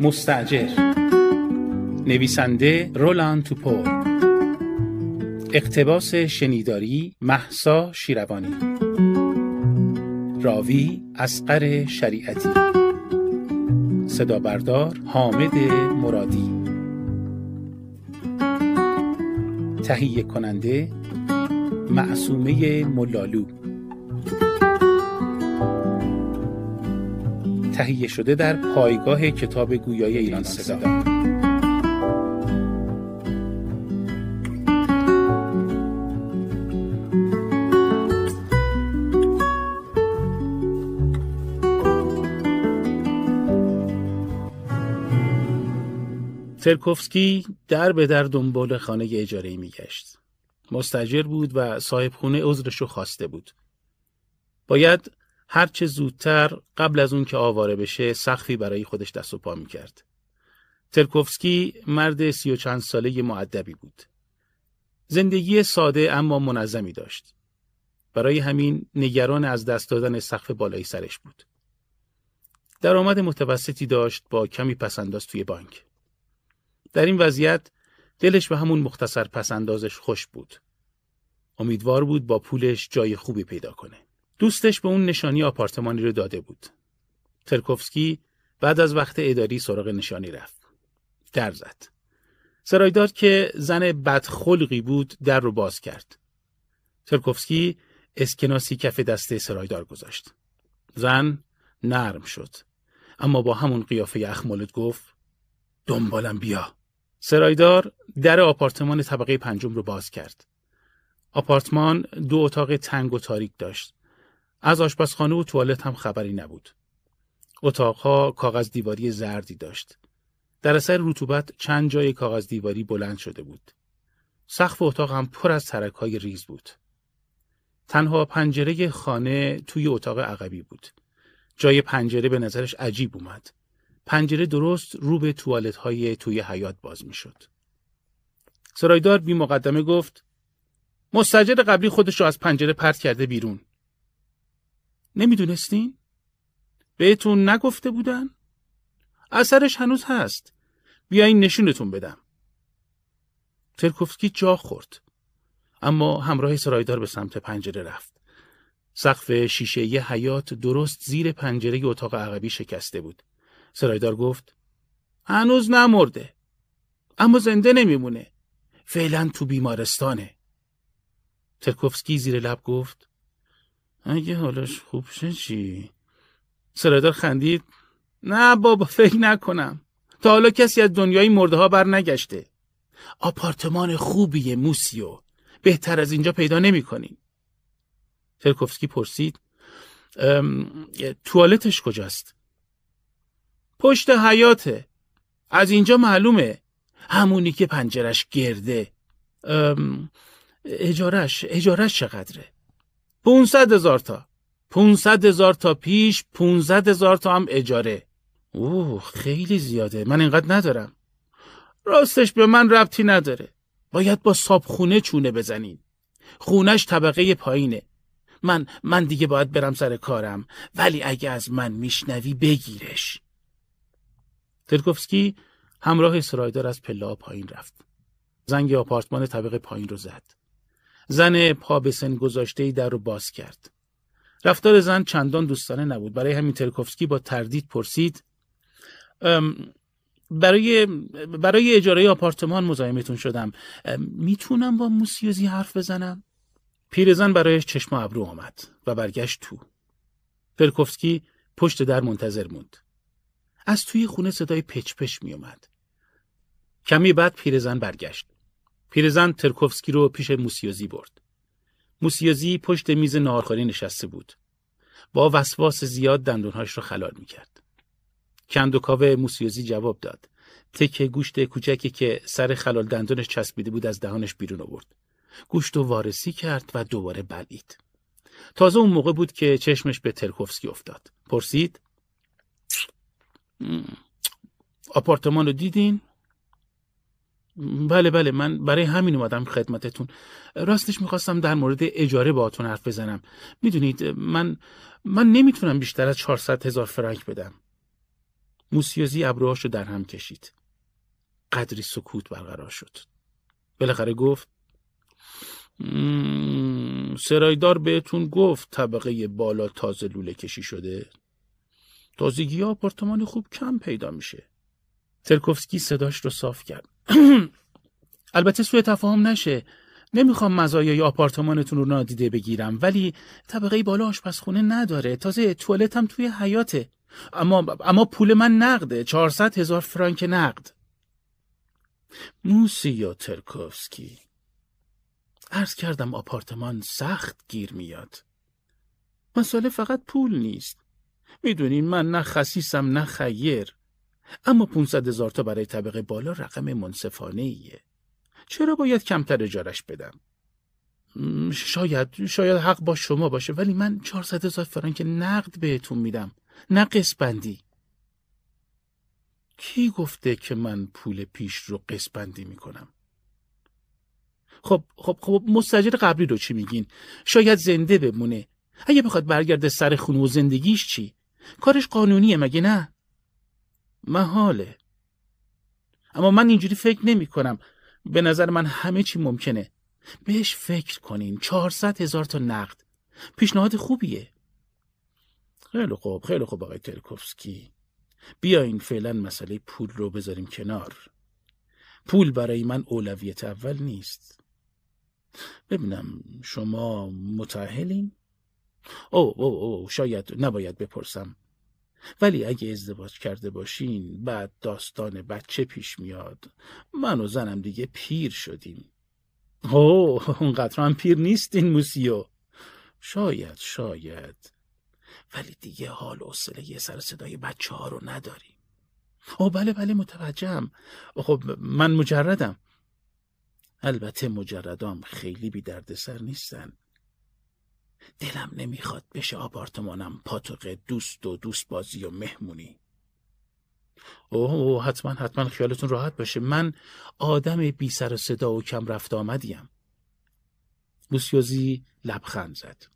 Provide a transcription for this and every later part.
مستجر نویسنده رولاند توپور اقتباس شنیداری محسا شیروانی. راوی اسقر شریعتی. صدا بردار حامد مرادی. تهیه کننده معصومه ملالو. تهیه شده در پایگاه کتاب گویای ایران صدا ترکوفسکی در به در دنبال خانه اجاره می گشت. مستجر بود و صاحب خونه عذرش رو خواسته بود. باید هرچه زودتر قبل از اون که آواره بشه سخفی برای خودش دست و پا می کرد. ترکوفسکی مرد سی و چند ساله معدبی بود. زندگی ساده اما منظمی داشت. برای همین نگران از دست دادن سقف بالای سرش بود. درآمد متوسطی داشت با کمی پسنداز توی بانک. در این وضعیت دلش به همون مختصر پسندازش خوش بود. امیدوار بود با پولش جای خوبی پیدا کنه. دوستش به اون نشانی آپارتمانی رو داده بود. ترکوفسکی بعد از وقت اداری سراغ نشانی رفت. در زد. سرایدار که زن بدخلقی بود در رو باز کرد. ترکوفسکی اسکناسی کف دسته سرایدار گذاشت. زن نرم شد. اما با همون قیافه اخمالت گفت دنبالم بیا. سرایدار در آپارتمان طبقه پنجم رو باز کرد. آپارتمان دو اتاق تنگ و تاریک داشت. از آشپزخانه و توالت هم خبری نبود. اتاقها کاغذ دیواری زردی داشت. در اثر رطوبت چند جای کاغذ دیواری بلند شده بود. سقف اتاق هم پر از ترک های ریز بود. تنها پنجره خانه توی اتاق عقبی بود. جای پنجره به نظرش عجیب اومد. پنجره درست رو به توالت های توی حیات باز می شد. سرایدار بی مقدمه گفت مستجر قبلی خودش رو از پنجره پرت کرده بیرون. نمی‌دونستین؟ بهتون نگفته بودن؟ اثرش هنوز هست. بیاین نشونتون بدم. ترکوفسکی جا خورد. اما همراه سرایدار به سمت پنجره رفت. سقف شیشه یه حیات درست زیر پنجره اتاق عقبی شکسته بود. سرایدار گفت هنوز نمرده. اما زنده نمیمونه. فعلا تو بیمارستانه. ترکوفسکی زیر لب گفت اگه حالش خوب شه چی؟ سرایدار خندید. نه بابا فکر نکنم. تا حالا کسی از دنیای مرده ها بر نگشته. آپارتمان خوبیه موسیو. بهتر از اینجا پیدا نمی کنی. ترکوفسکی پرسید. توالتش کجاست؟ پشت حیاته. از اینجا معلومه. همونی که پنجرش گرده. اجارش اجارش چقدره؟ 500 هزار تا. 500 هزار تا پیش 500 هزار تا هم اجاره. اوه خیلی زیاده. من اینقدر ندارم. راستش به من ربطی نداره. باید با صابخونه چونه بزنین خونش طبقه پایینه. من من دیگه باید برم سر کارم. ولی اگه از من میشنوی بگیرش. ترکوفسکی همراه سرایدار از پلا پایین رفت. زنگ آپارتمان طبقه پایین رو زد. زن پا به سن گذاشته در رو باز کرد. رفتار زن چندان دوستانه نبود. برای همین ترکوفسکی با تردید پرسید برای برای اجاره آپارتمان مزاحمتون شدم. می‌تونم با موسیوزی حرف بزنم؟ پیرزن برایش چشم ابرو آمد و برگشت تو. ترکوفسکی پشت در منتظر موند. از توی خونه صدای پچ پچ می اومد. کمی بعد پیرزن برگشت. پیرزن ترکوفسکی رو پیش موسیوزی برد. موسیوزی پشت میز نارخوری نشسته بود. با وسواس زیاد دندونهاش رو خلال می‌کرد. کندوکاوه موسیوزی جواب داد. تکه گوشت کوچکی که سر خلال دندونش چسبیده بود از دهانش بیرون آورد. گوشت و وارسی کرد و دوباره بلید. تازه اون موقع بود که چشمش به ترکوفسکی افتاد. پرسید آپارتمان رو دیدین؟ بله بله من برای همین اومدم خدمتتون. راستش می‌خواستم در مورد اجاره باهاتون حرف بزنم. می‌دونید من من نمی‌تونم بیشتر از 400 هزار فرانک بدم. موسیوزی ابروهاشو در هم کشید. قدری سکوت برقرار شد. بالاخره گفت سرایدار بهتون گفت طبقه بالا تازه لوله کشی شده. تازگی آپارتمان خوب کم پیدا میشه. ترکوفسکی صداش رو صاف کرد. البته سوء تفاهم نشه. نمی‌خوام مزایای آپارتمانتون رو نادیده بگیرم ولی طبقه بالا آشپزخونه نداره. تازه توالت هم توی حیاته. اما اما پول من نقده. 400 هزار فرانک نقد. موسیا ترکوفسکی. عرض کردم آپارتمان سخت گیر میاد. مسئله فقط پول نیست. می‌دونین من نه خسیسم نه خیر. اما 500 هزار تا برای طبقه بالا رقم منصفانه ایه چرا باید کمتر اجارش بدم؟ شاید شاید حق با شما باشه ولی من 400 هزار فرانک نقد بهتون میدم نه قسپندی کی گفته که من پول پیش رو قسپندی می‌کنم؟ خب خب خب مستجر قبلی رو چی میگین؟ شاید زنده بمونه. اگه بخواد برگرده سر خونه و زندگیش چی؟ کارش قانونیه مگه نه؟ محاله. اما من اینجوری فکر نمی کنم. به نظر من همه چی ممکنه. بهش فکر کنین. چهارصد هزار تا نقد. پیشنهاد خوبیه. خیلی خوب خیلی خوب آقای تلکوفسکی. بیاین فعلا مسئله پول رو بذاریم کنار. پول برای من اولویت اول نیست. ببینم شما متعهلین؟ او او او شاید نباید بپرسم. ولی اگه ازدواج کرده باشین بعد داستان بچه پیش میاد. من و زنم دیگه پیر شدیم. اوه اونقدر هم پیر نیستین موسیو. شاید شاید. ولی دیگه حال و یه سر صدای بچه ها رو نداریم. او بله بله متوجهم. خب من مجردم. البته مجردام خیلی بی سر نیستن. دلم نمی‌خواد بشه آپارتمانم پاتوق دوست و دوست بازی و مهمونی. اوه حتما حتما خیالتون راحت باشه. من آدم بی سر و صدا و کم رفت آمدیم. موسیوزی لبخند زد.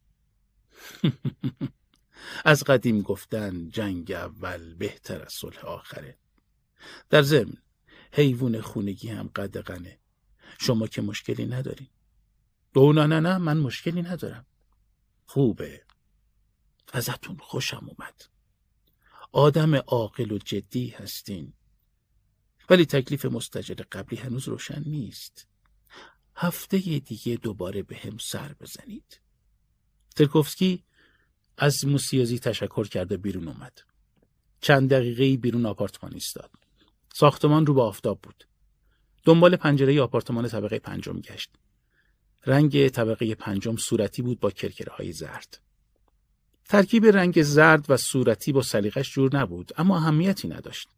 از قدیم گفتن جنگ اول بهتر از صلح آخره. در ضمن حیوان خونگی هم قدقنه شما که مشکلی ندارین. دو نه نه نه من مشکلی ندارم. خوبه. ازتون خوشم اومد. آدم عاقل و جدی هستین. ولی تکلیف مستجر قبلی هنوز روشن نیست. هفته دیگه دوباره به هم سر بزنید. ترکوفسکی از موسیازی تشکر کرده بیرون اومد. چند دقیقه بیرون آپارتمان ایستاد. ساختمان رو به آفتاب بود. دنبال پنجره آپارتمان طبقه پنجم گشت. رنگ طبقه پنجم صورتی بود با کرکره های زرد. ترکیب رنگ زرد و صورتی با سلیقش جور نبود اما اهمیتی نداشت.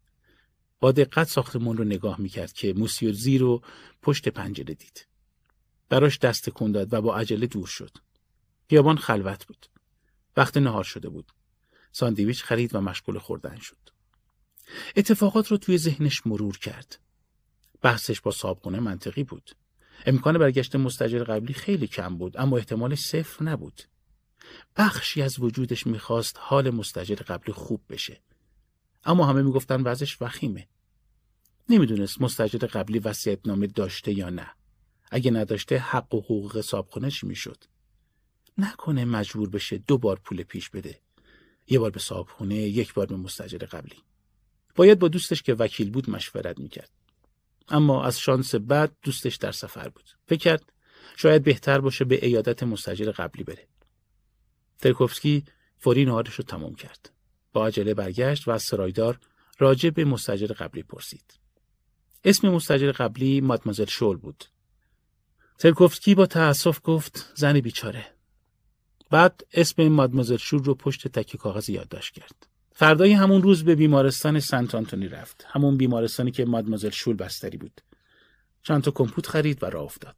با دقت ساختمون رو نگاه می‌کرد که موسیوزی رو پشت پنجره دید. براش دست کن داد و با عجله دور شد. خیابان خلوت بود. وقت نهار شده بود. ساندویچ خرید و مشغول خوردن شد. اتفاقات رو توی ذهنش مرور کرد. بحثش با صابخونه منطقی بود. امکان برگشت مستجر قبلی خیلی کم بود اما احتمالش صفر نبود. بخشی از وجودش می‌خواست حال مستجر قبلی خوب بشه. اما همه می‌گفتن وضعش وخیمه. نمی‌دونست مستجر قبلی وصیت نامه داشته یا نه. اگه نداشته حق و حقوق صابخونه چی می‌شد؟ نکنه مجبور بشه دو بار پول پیش بده. یه بار به صابخونه، یک بار به مستجر قبلی. باید با دوستش که وکیل بود مشورت می‌کرد. اما از شانس بعد دوستش در سفر بود. فکر کرد شاید بهتر باشه به ایادت مستجر قبلی بره. ترکوفسکی فوری نهارش رو تمام کرد. با عجله برگشت و از سرایدار راجع به مستجر قبلی پرسید. اسم مستجر قبلی مادمازل شول بود. ترکوفسکی با تأسف گفت زن بیچاره. بعد اسم مادمازل شول رو پشت تکی کاغذ یادداشت کرد. فردای همون روز به بیمارستان سنت آنتونی رفت همون بیمارستانی که مادمازل شول بستری بود چند تا کمپوت خرید و راه افتاد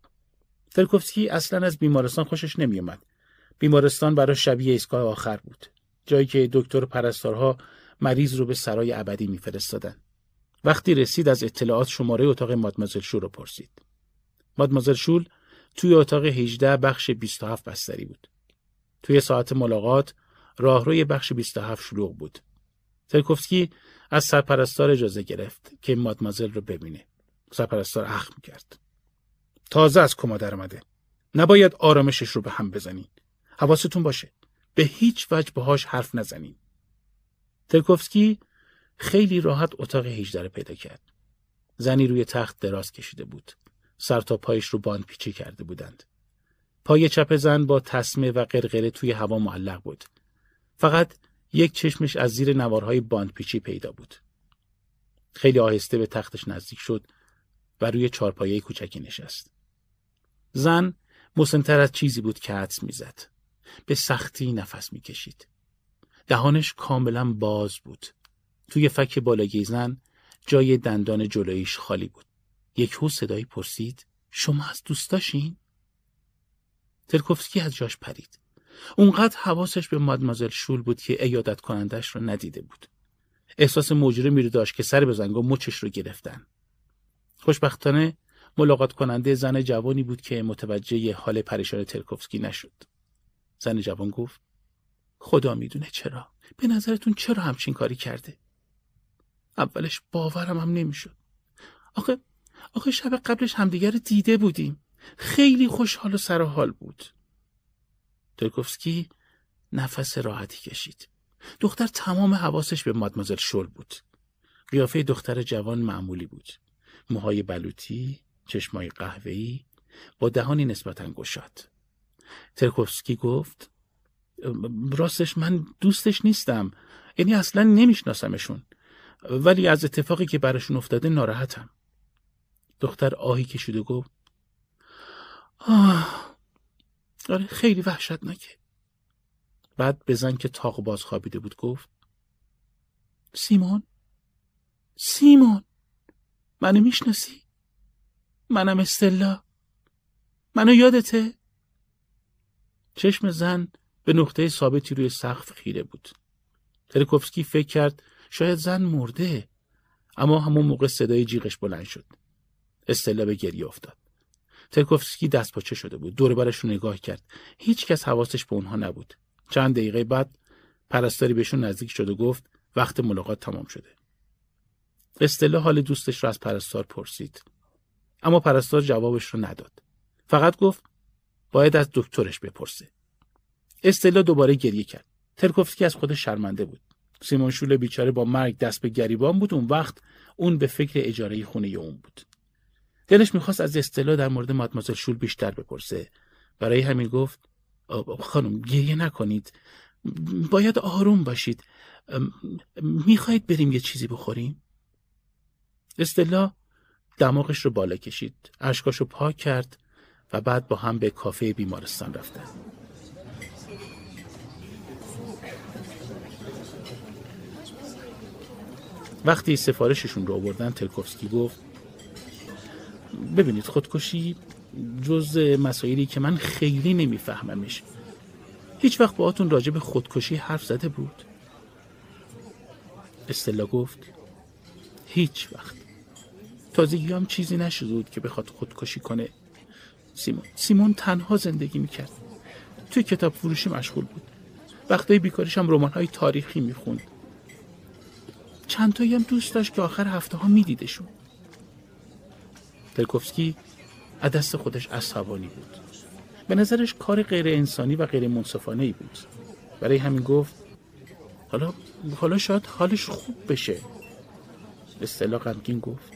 ترکوفسکی اصلا از بیمارستان خوشش نمیومد بیمارستان برای شبیه ایستگاه آخر بود جایی که دکتر پرستارها مریض رو به سرای ابدی میفرستادن وقتی رسید از اطلاعات شماره اتاق مادمازل شول رو پرسید. مادمازل شول توی اتاق 18 بخش 27 بستری بود. توی ساعت ملاقات راهروی بخش 27 شلوغ بود. ترکوفسکی از سرپرستار اجازه گرفت که مادمازل رو ببینه. سرپرستار اخم کرد. تازه از کما اومده. نباید آرامشش رو به هم بزنین. حواستون باشه. به هیچ وجه باهاش حرف نزنین. ترکوفسکی خیلی راحت اتاق 18 رو پیدا کرد. زنی روی تخت دراز کشیده بود. سر تا پایش رو باند پیچی کرده بودند. پای چپ زن با تسمه و قرقره توی هوا معلق بود. فقط یک چشمش از زیر نوارهای باند پیچی پیدا بود. خیلی آهسته به تختش نزدیک شد و روی چارپایه کوچکی نشست. زن مسنتر از چیزی بود که حدس می‌زد. به سختی نفس می‌کشید. دهانش کاملا باز بود. توی فک بالای زن جای دندان جلویش خالی بود. یک هو صدایی پرسید شما از دوستاشین؟ ترکوفسکی از جاش پرید. اونقدر حواسش به مادمازل شول بود که ایادت کنندش رو ندیده بود. احساس مجرمی رو داشت که سر به زنگا مچش رو گرفتن. خوشبختانه ملاقات کننده زن جوانی بود که متوجه حال پریشان ترکوفسکی نشد. زن جوان گفت خدا می‌دونه چرا. به نظرتون چرا همچین کاری کرده؟ اولش باورم هم نمی‌شد. آخه آخه شب قبلش همدیگر دیده بودیم. خیلی خوشحال و سر حال بود. ترکوفسکی نفس راحتی کشید. دختر تمام حواسش به مادمازل شل بود. قیافه دختر جوان معمولی بود. موهای بلوطی، چشمای قهوه‌ای، با دهانی نسبتا گشاد. ترکوفسکی گفت راستش من دوستش نیستم. یعنی اصلا نمیشناسمشون. ولی از اتفاقی که براشون افتاده ناراحتم. دختر آهی کشید و گفت آه آره خیلی وحشتناکه. بعد بزن که تاق باز خوابیده بود گفت سیمون سیمون منو می‌شناسی؟ منم استلا. منو یادته؟ چشم زن به نقطه ثابتی روی سقف خیره بود. ترکوفسکی فکر کرد شاید زن مرده اما همون موقع صدای جیغش بلند شد. استلا به گریه افتاد. ترکوفسکی دست پاچه شده بود. دور برش رو نگاه کرد. هیچ کس حواسش به اونها نبود. چند دقیقه بعد پرستاری بهشون نزدیک شد و گفت وقت ملاقات تمام شده. استلا حال دوستش رو از پرستار پرسید. اما پرستار جوابش رو نداد. فقط گفت باید از دکترش بپرسه. استلا دوباره گریه کرد. ترکوفسکی از خودش شرمنده بود. سیمون شول بیچاره با مرگ دست به گریبان بود. اون وقت اون به فکر اجاره خونه اون بود. دلش می‌خواست از استلا در مورد مادمازل شول بیشتر بپرسه. برای همین گفت خانم گریه نکنید. باید آروم باشید. می‌خواهید بریم یه چیزی بخوریم؟ استلا دماغش رو بالا کشید اشکاش رو پاک کرد و بعد با هم به کافه بیمارستان رفتن. وقتی سفارششون رو آوردن تلکوفسکی گفت ببینید خودکشی جز مسائلی که من خیلی نمیفهممش. هیچ وقت باهاتون راجع به خودکشی حرف زده بود؟ استلا گفت هیچ وقت. تازگی هم چیزی نشده بود که بخواد خودکشی کنه. سیمون سیمون تنها زندگی می‌کرد. توی کتاب فروشی مشغول بود. وقتای بیکارش هم رمان های تاریخی می‌خوند. چند تایی هم دوست داشت که آخر هفته ها میدیدشون. ترکوفسکی از دست خودش عصبانی بود. به نظرش کار غیر انسانی و غیر منصفانه ای بود. برای همین گفت حالا حالا شاید حالش خوب بشه. اصطلاح غمگین گفت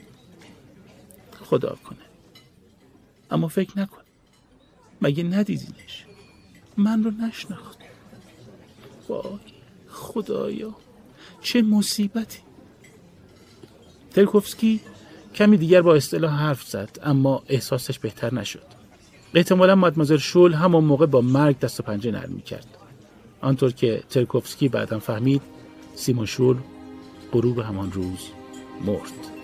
خدا کنه. اما فکر نکن. مگه ندیدینش؟ من رو نشناخت. وای خدایا چه مصیبتی. ترکوفسکی کمی دیگر با اصطلاح حرف زد اما احساسش بهتر نشد. احتمالا مادمازل شول همون موقع با مرگ دست و پنجه نرم کرد آنطور که ترکوفسکی بعدا فهمید سیمون شول غروب همان روز مرد.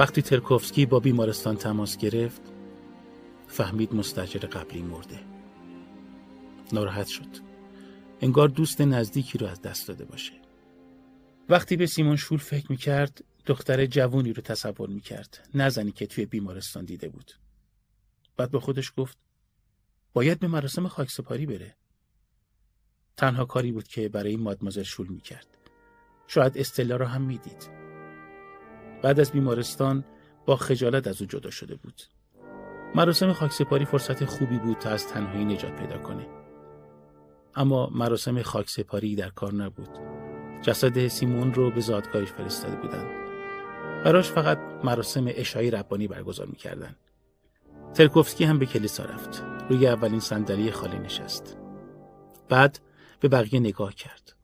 وقتی ترکوفسکی با بیمارستان تماس گرفت فهمید مستجر قبلی مرده. ناراحت شد. انگار دوست نزدیکی رو از دست داده باشه. وقتی به سیمون شول فکر می‌کرد دختر جوونی رو تصور می‌کرد. نزنی که توی بیمارستان دیده بود. بعد به خودش گفت باید به مراسم خاکسپاری بره. تنها کاری بود که برای مادمازل شول می‌کرد. شاید استلا را هم می‌دید. بعد از بیمارستان با خجالت از او جدا شده بود. مراسم خاکسپاری فرصت خوبی بود تا از تنهایی نجات پیدا کنه. اما مراسم خاکسپاری در کار نبود. جسد سیمون رو به زادگاهش فرستاده بودند. براش فقط مراسم اشای ربانی برگزار می‌کردن ترکوفسکی هم به کلیسا رفت. روی اولین صندلی خالی نشست. بعد به بقیه نگاه کرد.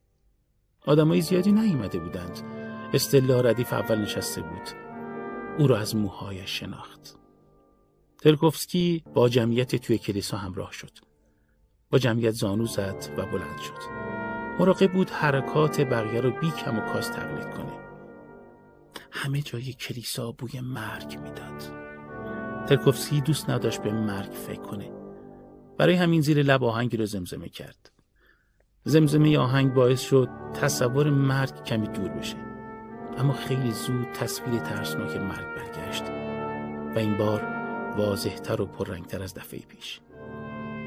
آدمای زیادی نیومده بودند. استلا ردیف اول نشسته بود. او را از موهایش شناخت. ترکوفسکی با جمعیت توی کلیسا همراه شد. با جمعیت زانو زد و بلند شد. مراقب بود حرکات بقیه رو بی کم و کاس تقلید کنه. همه جای کلیسا بوی مرگ می‌داد. ترکوفسکی دوست نداشت به مرگ فکر کنه. برای همین زیر لب آهنگی رو زمزمه کرد. زمزمه آهنگ باعث شد تصور مرگ کمی دور بشه. اما خیلی زود تصویر ترسناک مرگ برگشت و این بار واضحتر و پررنگتر از دفعه پیش.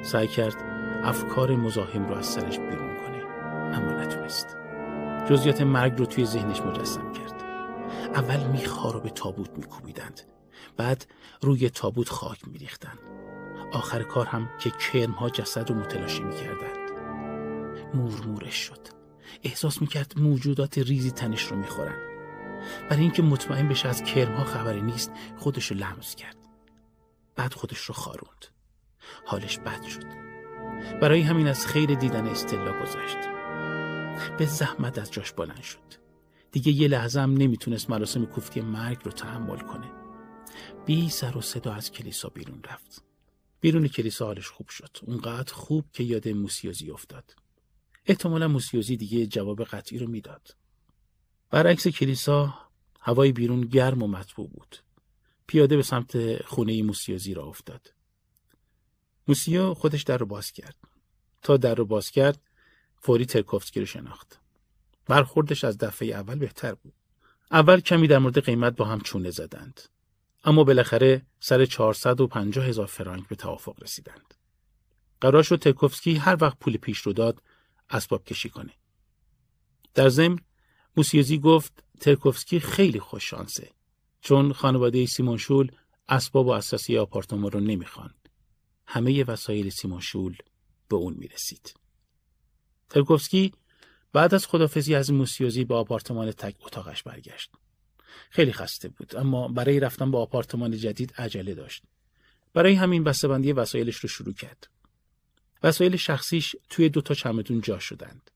سعی کرد افکار مزاحم رو از سرش بیرون کنه اما نتونست. جزیات مرگ رو توی ذهنش مجسم کرد. اول میخها رو به تابوت میکوبیدند. بعد روی تابوت خاک میریختند. آخر کار هم که کرمها جسد رو متلاشی می‌کردند. مورمورش شد. احساس می‌کرد موجودات ریزی تنش رو می‌خورن. برای اینکه مطمئن بشه از کرمها خبری نیست خودش رو لمس کرد. بعد خودش رو خاروند. حالش بد شد. برای همین از خیر دیدن استلا گذشت. به زحمت از جاش بلند شد. دیگه یه لحظه هم نمی‌تونست مراسم کوفتی مرگ رو تحمل کنه. بی سر و صدا از کلیسا بیرون رفت. بیرون کلیسا حالش خوب شد. اونقدر خوب که یاد موسیوزی افتاد. احتمالا موسیوزی دیگه جواب قطعی رو می‌داد. برعکس کلیسا هوای بیرون گرم و مطبوع بود. پیاده به سمت خونه موسیوزی را افتاد. موسیو خودش در رو باز کرد. تا در رو باز کرد فوری ترکوفسکی رو شناخت. برخوردش از دفعه اول بهتر بود. اول کمی در مورد قیمت با هم چونه زدند. اما بالاخره سر 450 هزار فرانک به توافق رسیدند. قرار شد ترکوفسکی هر وقت پول پیش رو داد اسباب کشی کنه. در ضمن موسیوزی گفت ترکوفسکی خیلی خوش شانسه چون خانواده سیمونشول اسباب و اساسی آپارتمان رو نمی‌خوان همه وسایل سیمونشول به اون می‌رسید ترکوفسکی بعد از خدافزی از موسیوزی به آپارتمان تک اتاقش برگشت. خیلی خسته بود اما برای رفتن به آپارتمان جدید عجله داشت. برای همین بسته‌بندی وسایلش رو شروع کرد. وسایل شخصیش توی دوتا چمدون جا شدند.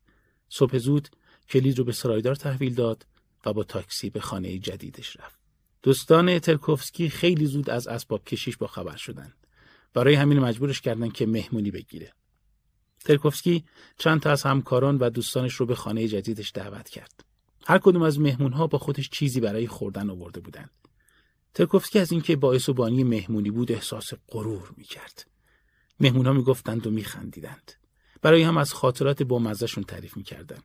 صبح زود کلید رو به سرایدار تحویل داد و با تاکسی به خانه جدیدش رفت. دوستان ترکوفسکی خیلی زود از اسباب کشیش با خبر شدند. برای همین مجبورش کردن که مهمونی بگیره. ترکوفسکی چند تا از همکاران و دوستانش رو به خانه جدیدش دعوت کرد. هر کدوم از مهمونها با خودش چیزی برای خوردن آورده بودند. ترکوفسکی از اینکه باعث و بانی مهمونی بود احساس غرور می‌کرد. مهمونها می‌گفتند و میخندیدند. برای هم از خاطرات با مزهشون تعریف می‌کردند.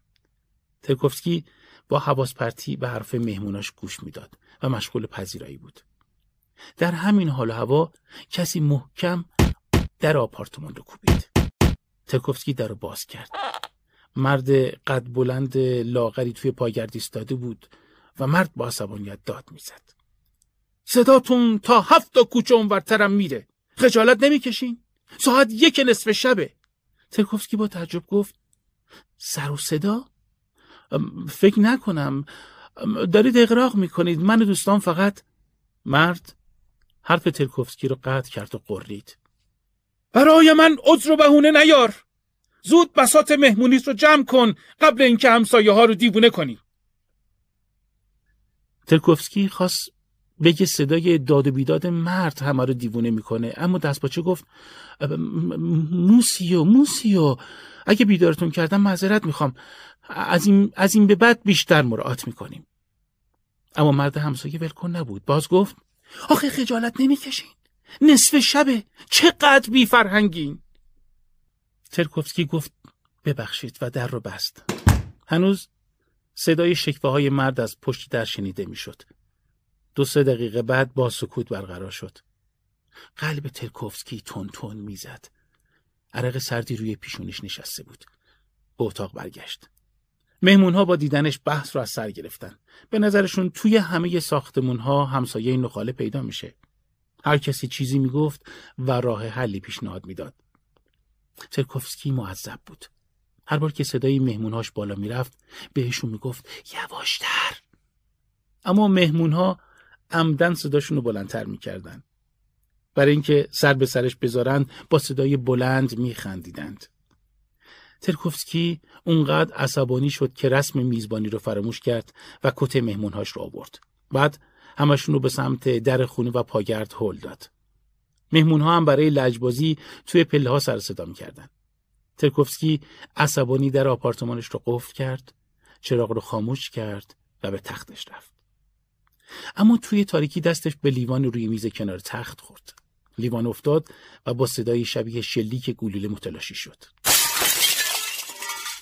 ترکوفسکی با حواس پرتی به حرف مهموناش گوش می‌داد و مشغول پذیرایی بود. در همین حال هوا کسی محکم در آپارتمان رو کوبید. ترکوفسکی در رو باز کرد. مرد قد بلند لاغری توی پاگرد ایستاده بود و مرد با عصبانیت داد می‌زد. صداتون تا هفت تا کوچه اونورترم میره. خجالت نمی‌کشین. ساعت یک نصف شبه. ترکوفسکی با تعجب گفت سر و صدا؟ فکر نکنم. دارید اقراق می‌کنید. من دوستان فقط مرد حرف ترکوفسکی رو قطع کرد و قرید برای من عذر و بهونه نیار. زود بسات مهمونیت رو جمع کن. قبل اینکه همسایه ها رو دیوونه کنی. ترکوفسکی خواست بگه صدای داد و بیداد مرد همه رو دیوونه می‌کنه. اما دستپاچه گفت موسیو موسیو اگه بیدارتون کردم معذرت می‌خوام. از این, از این به بعد بیشتر مراعات می‌کنیم اما مرد همسایه ولکن نبود باز گفت آخه خجالت نمی‌کشین نصف شبه چقدر بی فرهنگین ترکوفسکی گفت ببخشید و در رو بست هنوز صدای شکوه های مرد از پشت در شنیده می‌شد. دو سه دقیقه بعد با سکوت برقرار شد. قلب ترکوفسکی تون تون می‌زد. عرق سردی روی پیشونش نشسته بود. به اتاق برگشت. مهمون ها با دیدنش بحث رو از سر گرفتن. به نظرشون توی همه ساختمون ها همسایه نخاله پیدا میشه. هر کسی چیزی می‌گفت و راه حلی پیشنهاد می‌داد. ترکوفسکی معذب بود. هر بار که صدای مهمونهاش بالا می‌رفت بهشون می‌گفت یواشتر اما مهمونها عمدن صداشون رو بلندتر می‌کردن برای اینکه سر به سرش بذارن با صدای بلند میخندیدند ترکوفسکی اونقدر عصبانی شد که رسم میزبانی رو فراموش کرد و کت مهمونهاش رو آورد. بعد همشون رو به سمت در خونه و پاگرد هل داد. مهمونها هم برای لجبازی توی پله ها سر صدا می‌کردن. ترکوفسکی عصبانی در آپارتمانش رو قفل کرد چراغ رو خاموش کرد و به تختش رفت. اما توی تاریکی دستش به لیوان روی میز کنار تخت خورد. لیوان افتاد و با صدای شبیه شلیک گلوله متلاشی شد.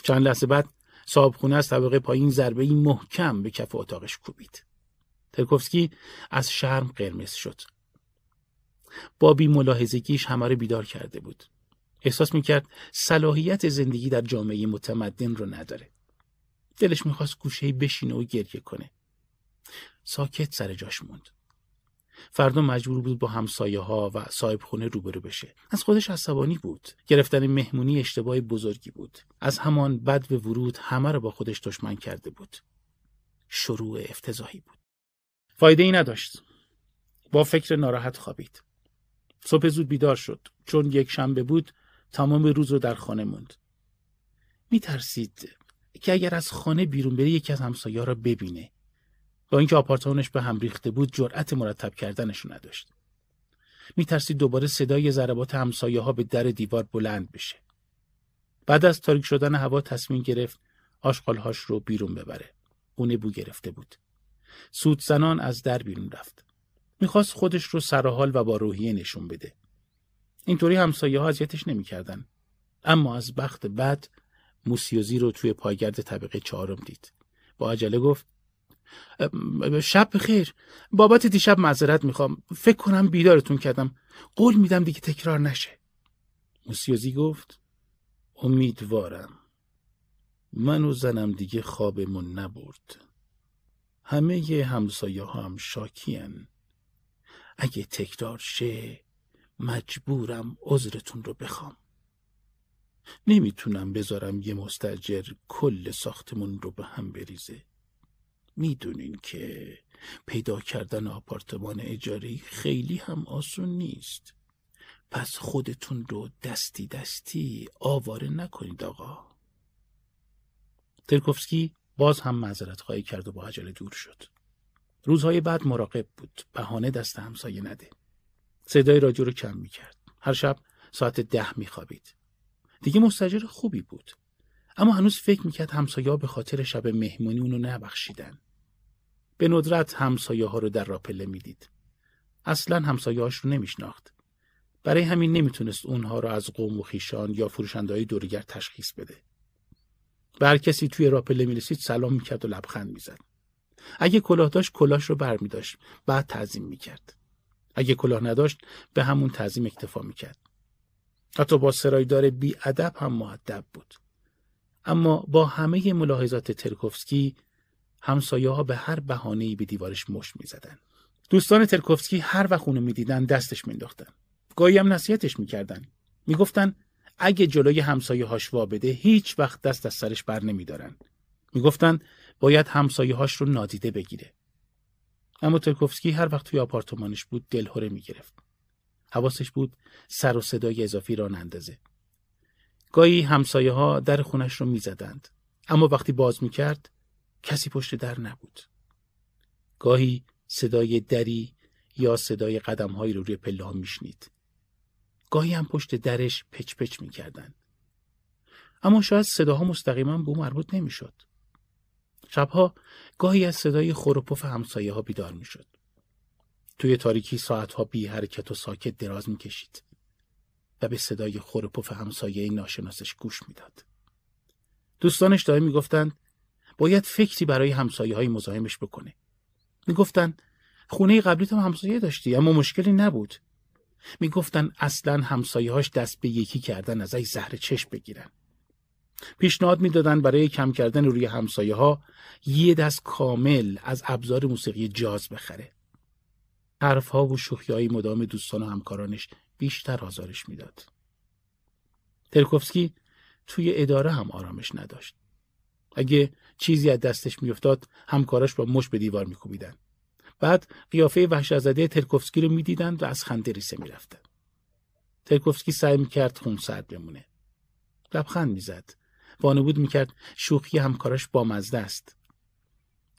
چند لحظه بعد صاحب خونه از طبقه پایین ضربه این محکم به کف اتاقش کوبید ترکوفسکی از شرم قرمز شد با بی ملاحظگیش همه بیدار کرده بود احساس می‌کرد صلاحیت زندگی در جامعه متمدن رو نداره. دلش می‌خواست گوشه بشینه و گریه کنه. ساکت سر جاش موند. فردا مجبور بود با همسایه ها و صاحب خونه روبرو بشه. از خودش عصبانی بود. گرفتن مهمونی اشتباه بزرگی بود. از همان بد به ورود همه رو با خودش دشمن کرده بود. شروع افتضاحی بود. فایده ای نداشت. با فکر ناراحت خوابید. صبح زود بیدار شد. چون یک شنبه بود تمام روز رو در خانه موند. می ترسید که اگر از خانه بیرون بره یکی از همسایه را ببینه. با اینکه آپارتمانش به هم ریخته بود جرأت مرتب کردنش نداشت. می ترسید دوباره صدای ضربات همسایه ها به در دیوار بلند بشه. بعد از تاریک شدن هوا تصمیم گرفت آشغالهاش رو بیرون ببره. اونه بو گرفته بود. سود زنان از در بیرون رفت. می‌خواست خودش رو سرحال و با روحیه نشون بده. اینطوری همسایه ها اذیتش نمی‌کردن. اما از بخت بد موسیوزی رو توی پایگرد طبقه چهارم دید. با عجله گفت شب خیر بابت دیشب معذرت می‌خوام. فکر کنم بیدارتون کردم. قول میدم دیگه تکرار نشه. موسیوزی گفت امیدوارم. من و زنم دیگه خوابمون نبرد. همه همسایه ها هم شاکین. اگه تکرار شه مجبورم عذرتون رو بخوام. نمی‌تونم بذارم یه مستجر کل ساختمون رو به هم بریزه. می‌دونین که پیدا کردن آپارتمان اجاری خیلی هم آسون نیست. پس خودتون رو دستی دستی آواره نکنید آقا. ترکوفسکی باز هم معذرت خواهی کرد و با عجله دور شد. روزهای بعد مراقب بود. بهانه دست همسایه نده. صدای رادیو رو کم می‌کرد. هر شب ساعت ده میخوابید. دیگه مستجر خوبی بود. اما هنوز فکر می‌کرد همسایه به خاطر شب مهمونی اونو نبخشیدن. به ندرت همسایه ها رو در راپله می‌دید. اصلا همسایه هاش رو نمیشناخت. برای همین نمی‌تونست اونها رو از قوم و خیشان یا فروشندهای دورگر تشخیص بده. به هر کسی توی راپله می‌رسید سلام می‌کرد و لبخند می‌زد. اگه کلاه داشت کلاش رو بر داشت بعد تعظیم می‌کرد. اگه کلاه نداشت به همون تعظیم اکتفا می‌کرد. حتی با سرایدار بی ادب هم معدب بود. اما با همه ملاحظات ترکوفسکی همسایه ها به هر بهانه‌ای به دیوارش مش می‌زدن. دوستان ترکوفسکی هر وقت اونو می‌دیدن دستش مینداختن گاهی هم نصیحتش می‌کردن. می‌گفتن اگه جلوی همسایه هاش بده هیچ وقت دست از سرش بر نمیدارن. می‌گفتن باید همسایه هاش رو نادیده بگیره. اما ترکوفسکی هر وقت توی آپارتمانش بود دلهوره می‌گرفت. حواسش بود سر و صدای اضافی را نندازه. گاهی همسایه ها در خونش رو می‌زدند. اما وقتی باز می‌کرد کسی پشت در نبود گاهی صدای دری یا صدای قدمهایی رو روی پله ها میشنید گاهی هم پشت درش پچ پچ می‌کردند اما شاید صداها مستقیما به او مربوط نمی‌شد شبها گاهی از صدای خروپف همسایه ها بیدار می شد. توی تاریکی ساعتها بی حرکت و ساکت دراز می کشید و به صدای خورپف همسایه ناشناسش گوش می‌داد. دوستانش دائم می‌گفتند باید فکری برای همسایه های مزاحمش بکنه. می‌گفتند خونه قبلی هم همسایه داشتی اما مشکلی نبود. می‌گفتن اصلا همسایه هاش دست به یکی کردن ازش زهر چشم بگیرن. پیشنهاد می‌دادن برای کم کردن روی همسایه ها یه دست کامل از ابزار موسیقی جاز بخره. حرفها و شوخیهای مدام دوستان و همکارانش بیشتر آزارش می‌داد. ترکوفسکی توی اداره هم آرامش نداشت. اگه چیزی از دستش میافتاد همکاراش با مش به دیوار میکوبیدن. بعد قیافه وحشتزده ترکوفسکی رو می‌دیدند و از خنده ریسه می‌رفتن. ترکوفسکی سعی می‌کرد خون سرد بمونه. لبخند می‌زد. وانمود می‌کرد شوخی همکاراش بامزده است.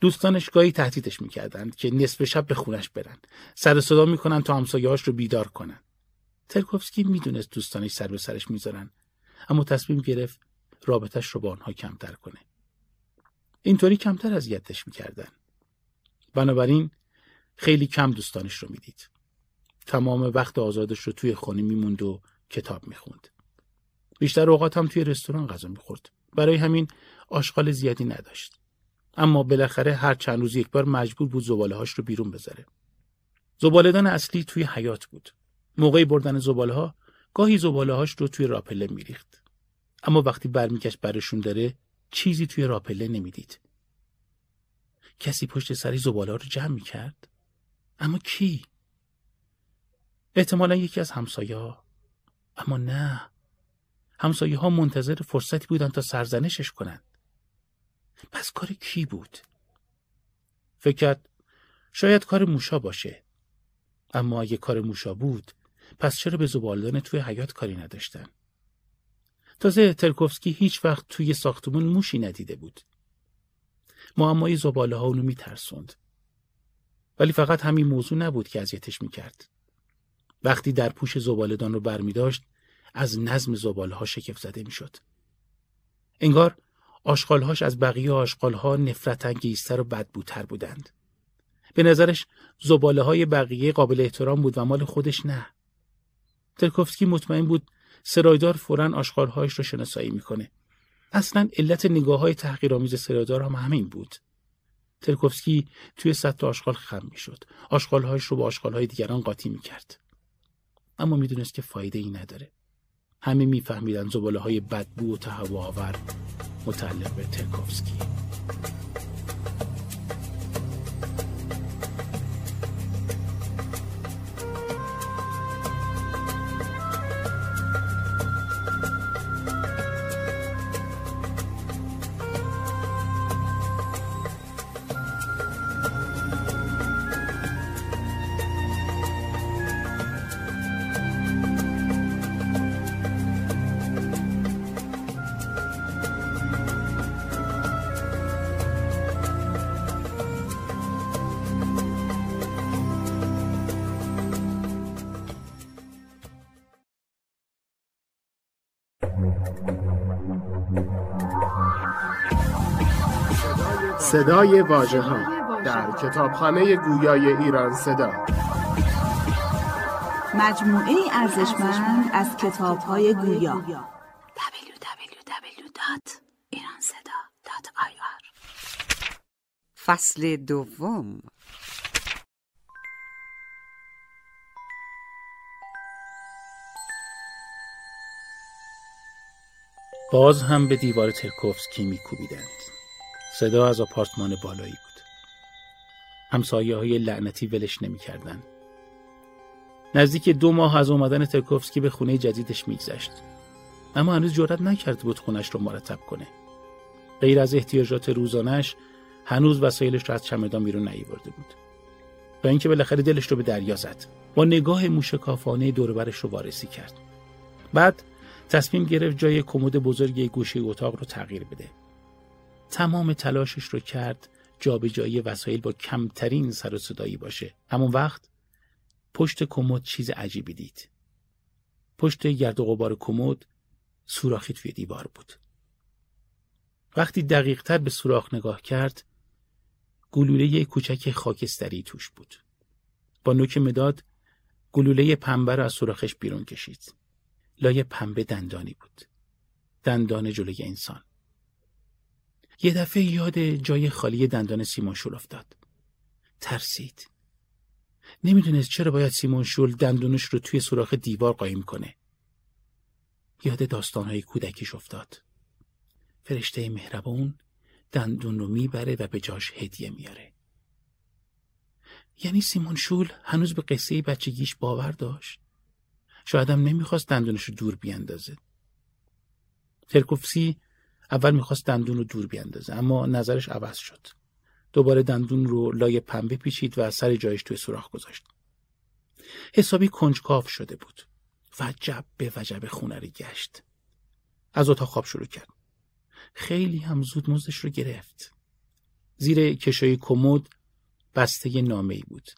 دوستانش گاهی تهدیدش می‌کردند که نصف شب به خونش برن. سر صدا می‌کنن تا همسایه‌هاش رو بیدار کنن. ترکوفسکی می‌دونست دوستانش سر به سرش می‌ذارن اما تصمیم گرفت رابطش رو با آنها کمتر کنه. اینطوری کمتر اذیتش می‌کردن. بنابراین خیلی کم دوستانش رو می‌دید. تمام وقت آزادش رو توی خانه میموند و کتاب می‌خوند. بیشتر اوقات هم توی رستوران غذا می‌خورد. برای همین آشغال زیادی نداشت. اما بالاخره هر چند روز یک بار مجبور بود زباله هاش رو بیرون بذاره. زبالدان اصلی توی حیات بود. موقعی بردن زباله ها گاهی زباله هاش رو توی راپله میریخت. اما وقتی برمیگشت برشون داره چیزی توی راپله نمی‌دید. کسی پشت سری زباله رو جمع می‌کرد؟ اما کی؟ احتمالا یکی از همسایه ها. اما نه. همسایه ها منتظر فرصتی بودن تا سرزنشش کنند. پس کار کی بود؟ فکر کرد شاید کار موشا باشه. اما اگه کار موشا بود پس چرا به زبالدان توی حیات کاری نداشتن؟ تازه ترکوفسکی هیچ وقت توی ساختمون موشی ندیده بود. معمای زباله ها اونو میترسوند. ولی فقط همین موضوع نبود که اذیتش می‌کرد. وقتی در پوش زبالدان رو برمی داشت از نظم زباله ها شکف زده می‌شد. انگار آشغالهاش از بقیه آشغالها نفرت انگیزتر و بدبوتر بودند. به نظرش زباله های بقیه قابل احترام بود و مال خودش نه. ترکوفسکی مطمئن بود سرایدار فورا آشغالهایش رو شناسایی می‌کنه. اصلا علت نگاه های تحقیرآمیز سرایدار هم همین بود. ترکوفسکی توی سطح آشغال خم می‌شد. آشغالهایش رو با آشغالهای دیگران قاطی می‌کرد. اما می‌دونست که فایده ای نداره. همه میفهمیدن زباله های بدبو و تهوع متعلق به ترکوفسکی. صدای واژه ها در کتابخانه گویای ایران صدا. مجموعه ارزشمند از کتاب های گویا www.iranseda.ir فصل دوم. باز هم به دیوار ترکوفسکی میکوبیدند. صدا از آپارتمان بالایی بود. همسایه های لعنتی ولش نمی‌کردند. نزدیک دو ماه از اومدن ترکوفسکی به خونه جدیدش میگذشت. اما هنوز جرأت نکرده بود خونش رو مرتب کنه. غیر از احتیاجات روزانش هنوز وسایلش رو از چمدان بیرون نیاورده بود. و اینکه بالاخره دلش رو به دریا زد. با نگاه موشکافانه دوربرش رو وارسی کرد. بعد تصمیم گرفت جای کمد بزرگ گوشه اتاق رو تغییر بده. تمام تلاشش رو کرد جابجایی وسایل با کمترین سر و صدایی باشه. همون وقت پشت کمد چیز عجیبی دید. پشت گرد و غبار کمد سوراخی توی دیوار بود. وقتی دقیقتر به سوراخ نگاه کرد گلوله کوچک خاکستری توش بود. با نوک مداد گلوله پنبه را از سوراخش بیرون کشید. لای پنبه دندانی بود. دندان جلوی انسان. یه دفعه یاد جای خالی دندان سیمون شول افتاد. ترسید. نمی‌دونست چرا باید سیمون شول دندونش رو توی سوراخ دیوار قایم کنه. یاد داستانهای کودکیش افتاد. فرشته مهربون دندون رو می‌بره و به جاش هدیه میاره. یعنی سیمون شول هنوز به قصه بچگیش باور داشت. شاید هم نمی‌خواست دندونش رو دور بیاندازه. ترکوفسی اول می‌خواست دندون رو دور بیاندازه اما نظرش عوض شد. دوباره دندون رو لای پنبه پیچید و سر جایش توی سوراخ گذاشت. حسابی کنجکاو شده بود. وجب به وجب خونه گشت. از اتاق خواب شروع کرد. خیلی هم زود مزدش رو گرفت. زیر کشای کمد بسته نامه ای بود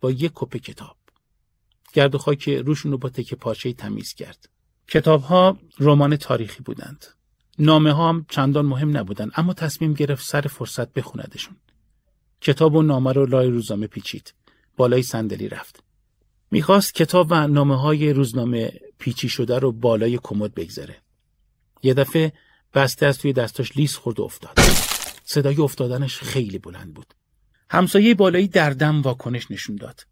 با یک کپ کتاب. گرد و خاک روشون رو با تکه پارچه تمیز کرد. کتاب ها رمان تاریخی بودند. نامه ها هم چندان مهم نبودند اما تصمیم گرفت سر فرصت بخوندشون. کتاب و نامه رو لای روزنامه پیچید. بالای صندلی رفت. می‌خواست کتاب و نامه های روزنامه پیچی شده رو بالای کمد بگذاره. یه دفعه بسته از توی دستاش لیس خورد و افتاد. صدای افتادنش خیلی بلند بود. همسایه بالایی دردم واکنش نشون داد.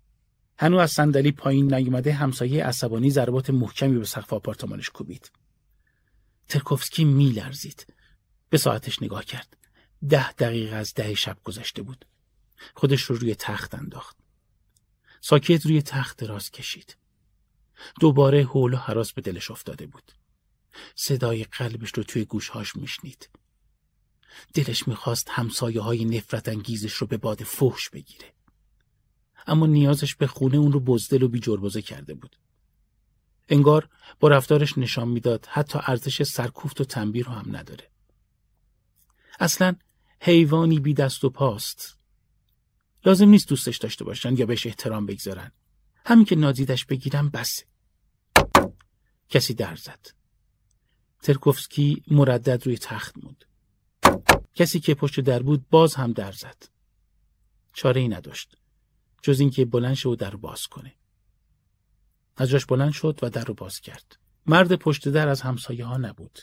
هنو از صندلی پایین نیومده همسایه عصبانی ضربات محکمی به سقف آپارتمانش کوبید. ترکوفسکی میلرزید. به ساعتش نگاه کرد. ده دقیقه از ده شب گذشته بود. خودش رو روی تخت انداخت. ساکت روی تخت دراز کشید. دوباره حول و حراس به دلش افتاده بود. صدای قلبش رو توی گوشهاش میشنید. دلش می‌خواست همسایه های نفرت انگیزش رو به باد فحش بگیره. اما نیازش به خونه اون رو بزدل و بیجربازه کرده بود. انگار با رفتارش نشان می‌داد حتی ارزش سرکوفت و تنبیر رو هم نداره. اصلا حیوانی بی دست و پاست. لازم نیست دوستش داشته باشن یا بهش احترام بگذارن. همین که نادیدش بگیرن بسه. کسی در زد. ترکوفسکی مردد روی تخت موند. کسی که پشت در بود باز هم در زد. چاره ای نداشت. جز اینکه بلند شد و در باز کنه. از جاش بلند شد و در رو باز کرد. مرد پشت در از همسایه ها نبود.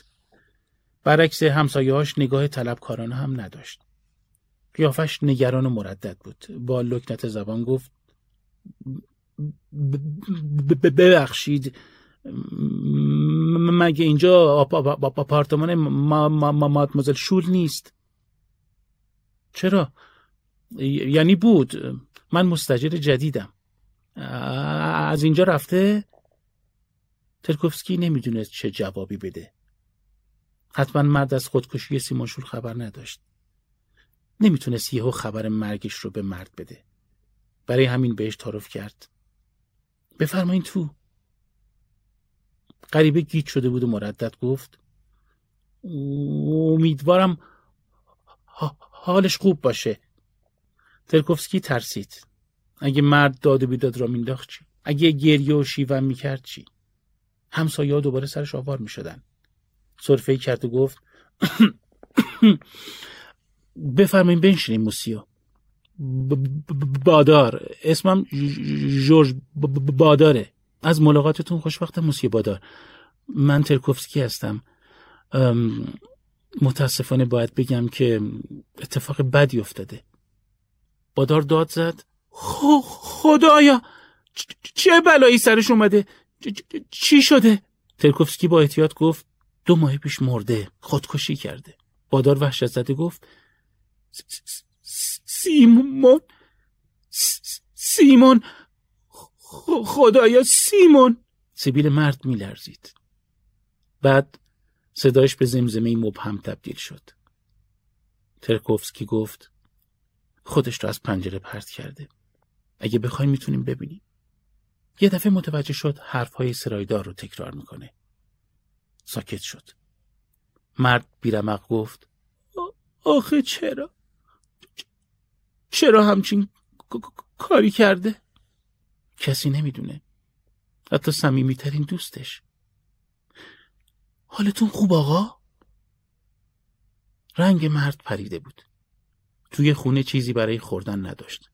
برعکس همسایه هاش نگاه طلبکارانه هم نداشت. قیافش نگران و مردد بود. با لکنت زبان گفت ببخشید مگه اینجا آپارتمان مادمازل شول نیست چرا یعنی بود من مستجر جدیدم از اینجا رفته؟ ترکوفسکی نمی‌دونست چه جوابی بده. حتما مرد از خودکشی سیمون شول خبر نداشت. نمی‌تونست یهو خبر مرگش رو به مرد بده. برای همین بهش تعارف کرد. بفرمایین تو. غریبه گیت شده بود و مردد گفت امیدوارم حالش خوب باشه. ترکوفسکی ترسید. اگه مرد داد و بیداد را مینداخت چی؟ اگه گریه و شیون می‌کرد چی؟ همسایه دوباره سرش آوار می‌شدن. صرفه کرد و گفت بفرمایین بنشینیم موسیو. بادار. اسمم جورج باداره. از ملاقاتتون خوشبختم موسیو بادار. من ترکوفسکی هستم. متاسفانه باید بگم که اتفاق بدی افتاده. بادار داد زد. خدایا چه بلایی سرش اومده؟ چی شده؟ ترکوفسکی با احتیاط گفت دو ماه پیش مرده خودکشی کرده. بادار وحشت زده گفت سیمون؟ سیمون؟ خدایا سیمون؟ سیبیل مرد میلرزید. بعد صدایش به زمزمه مبهم تبدیل شد. ترکوفسکی گفت خودش رو از پنجره پرت کرده. اگه بخوای می‌تونیم ببینیم. یه دفعه متوجه شد حرفهای سرایدار رو تکرار می‌کنه. ساکت شد. مرد بیرمق گفت آخه چرا؟ چرا همچین کاری کرده؟ کسی نمی‌دونه. حتی صمیمیترین دوستش. حالتون خوب آقا؟ رنگ مرد پریده بود. توی خونه چیزی برای خوردن نداشت.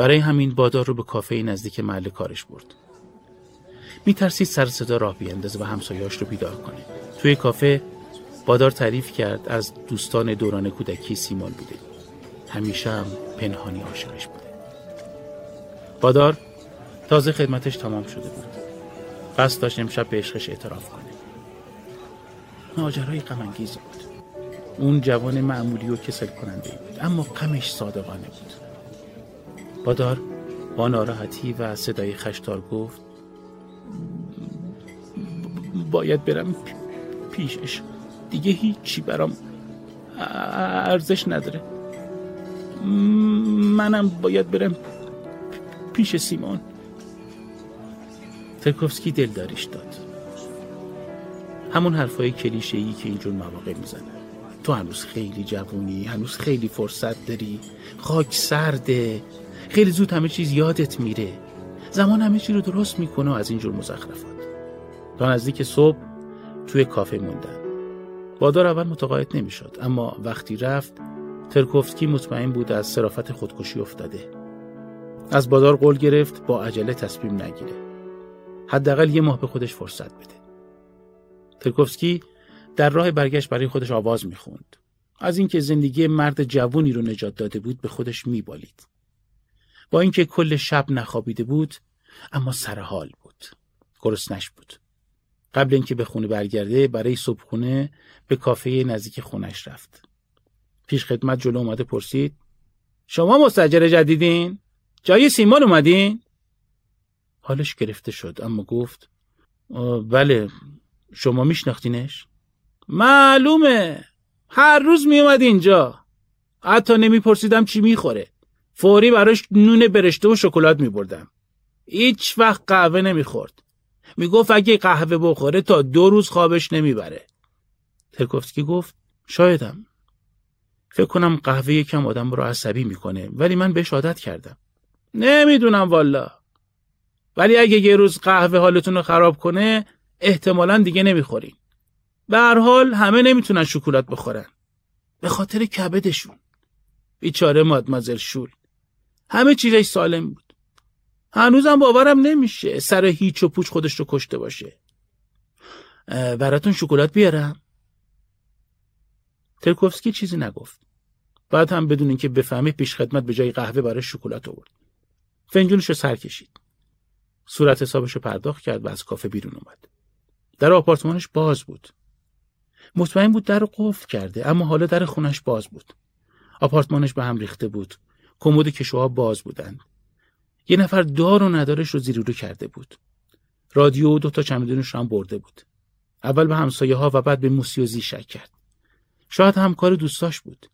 برای همین بادار رو به کافه نزدیک محل کارش برد. میترسید سر صدا راه بیندازه و همسایهاش رو بیدار کنه. توی کافه بادار تعریف کرد از دوستان دوران کودکی سیمان بوده. همیشه هم پنهانی عاشقش بوده. بادار تازه خدمتش تمام شده بود. قصد داشت امشب به عشقش اعتراف کنه. ماجرای غمانگیزی بود. اون جوان معمولی و کسل کننده بود اما غمش صادقانه بود. بادار با ناراحتی و صدای خشتار گفت باید برم پیشش. دیگه هیچی برام ارزش نداره. منم باید برم پیش سیمان ترکوفسکی دلداریش داد. همون حرفای کلیشه ای که اینجور مواقع می‌زنه. تو هنوز خیلی جوونی هنوز خیلی فرصت داری. خاک سرده. خیلی زود همه چیز یادت میره. زمان همه چی رو درست می‌کنه از اینجور مزخرفات. تا نزدیک صبح توی کافه موندن بادار اول متقاعد نمی‌شد اما وقتی رفت ترکوفسکی مطمئن بود از صرافت خودکشی افتاده. از بادار قول گرفت با عجله تصمیم نگیره. حداقل یه ماه به خودش فرصت بده. ترکوفسکی در راه برگشت برای خودش آواز می‌خوند. از اینکه زندگی مرد جوونی رو نجات داده بود به خودش میبالید. با اینکه کل شب نخوابیده بود اما سرحال بود. گرسنش بود. قبل اینکه به خونه برگرده برای صبحونه به کافه نزدیک خونش رفت. پیش خدمت جلو اومده پرسید شما مستجر جدیدین؟ جای سیمان اومدین؟ حالش گرفته شد اما گفت بله شما میشناختینش؟ معلومه هر روز میومد اینجا. حتی نمیپرسیدم چی می‌خوره. فوری براش نون برشته و شکلات میبردم. هیچ وقت قهوه نمی‌خورد. می‌گفت اگه قهوه بخوره تا دو روز خوابش نمی‌بره. ترکوفسکی گفت شایدم. فکر کنم قهوه یکم آدم رو عصبی می‌کنه ولی من بهش عادت کردم. نمی‌دونم والا. ولی اگه یه روز قهوه حالتون رو خراب کنه احتمالا دیگه نمی‌خورین. به هر حال همه نمی‌تونن شکلات بخورن. به خاطر کبدشون. بیچاره مادمازل شول. همه چیزش سالم بود. هنوزم باورم نمیشه سر هیچ و پوچ خودش رو کشته باشه. براتون شکلات بیارم. ترکوفسکی چیزی نگفت. بعد هم بدون اینکه بفهمه پیش خدمت به جای قهوه برای شکلات آورد. فنجونش رو سر کشید. صورت حسابش رو پرداخت کرد و از کافه بیرون اومد. در آپارتمانش باز بود. مطمئن بود در رو قفل کرده اما حالا در خونش باز بود. آپارتمانش به هم ریخته بود. کمد کشوها باز بودند. یه نفر دار و ندارش رو زیر رو کرده بود. رادیو و دو تا چمدونش هم برده بود. اول به همسایه ها و بعد به موسیوزی شک کرد. شاید همکار دوستاش بود.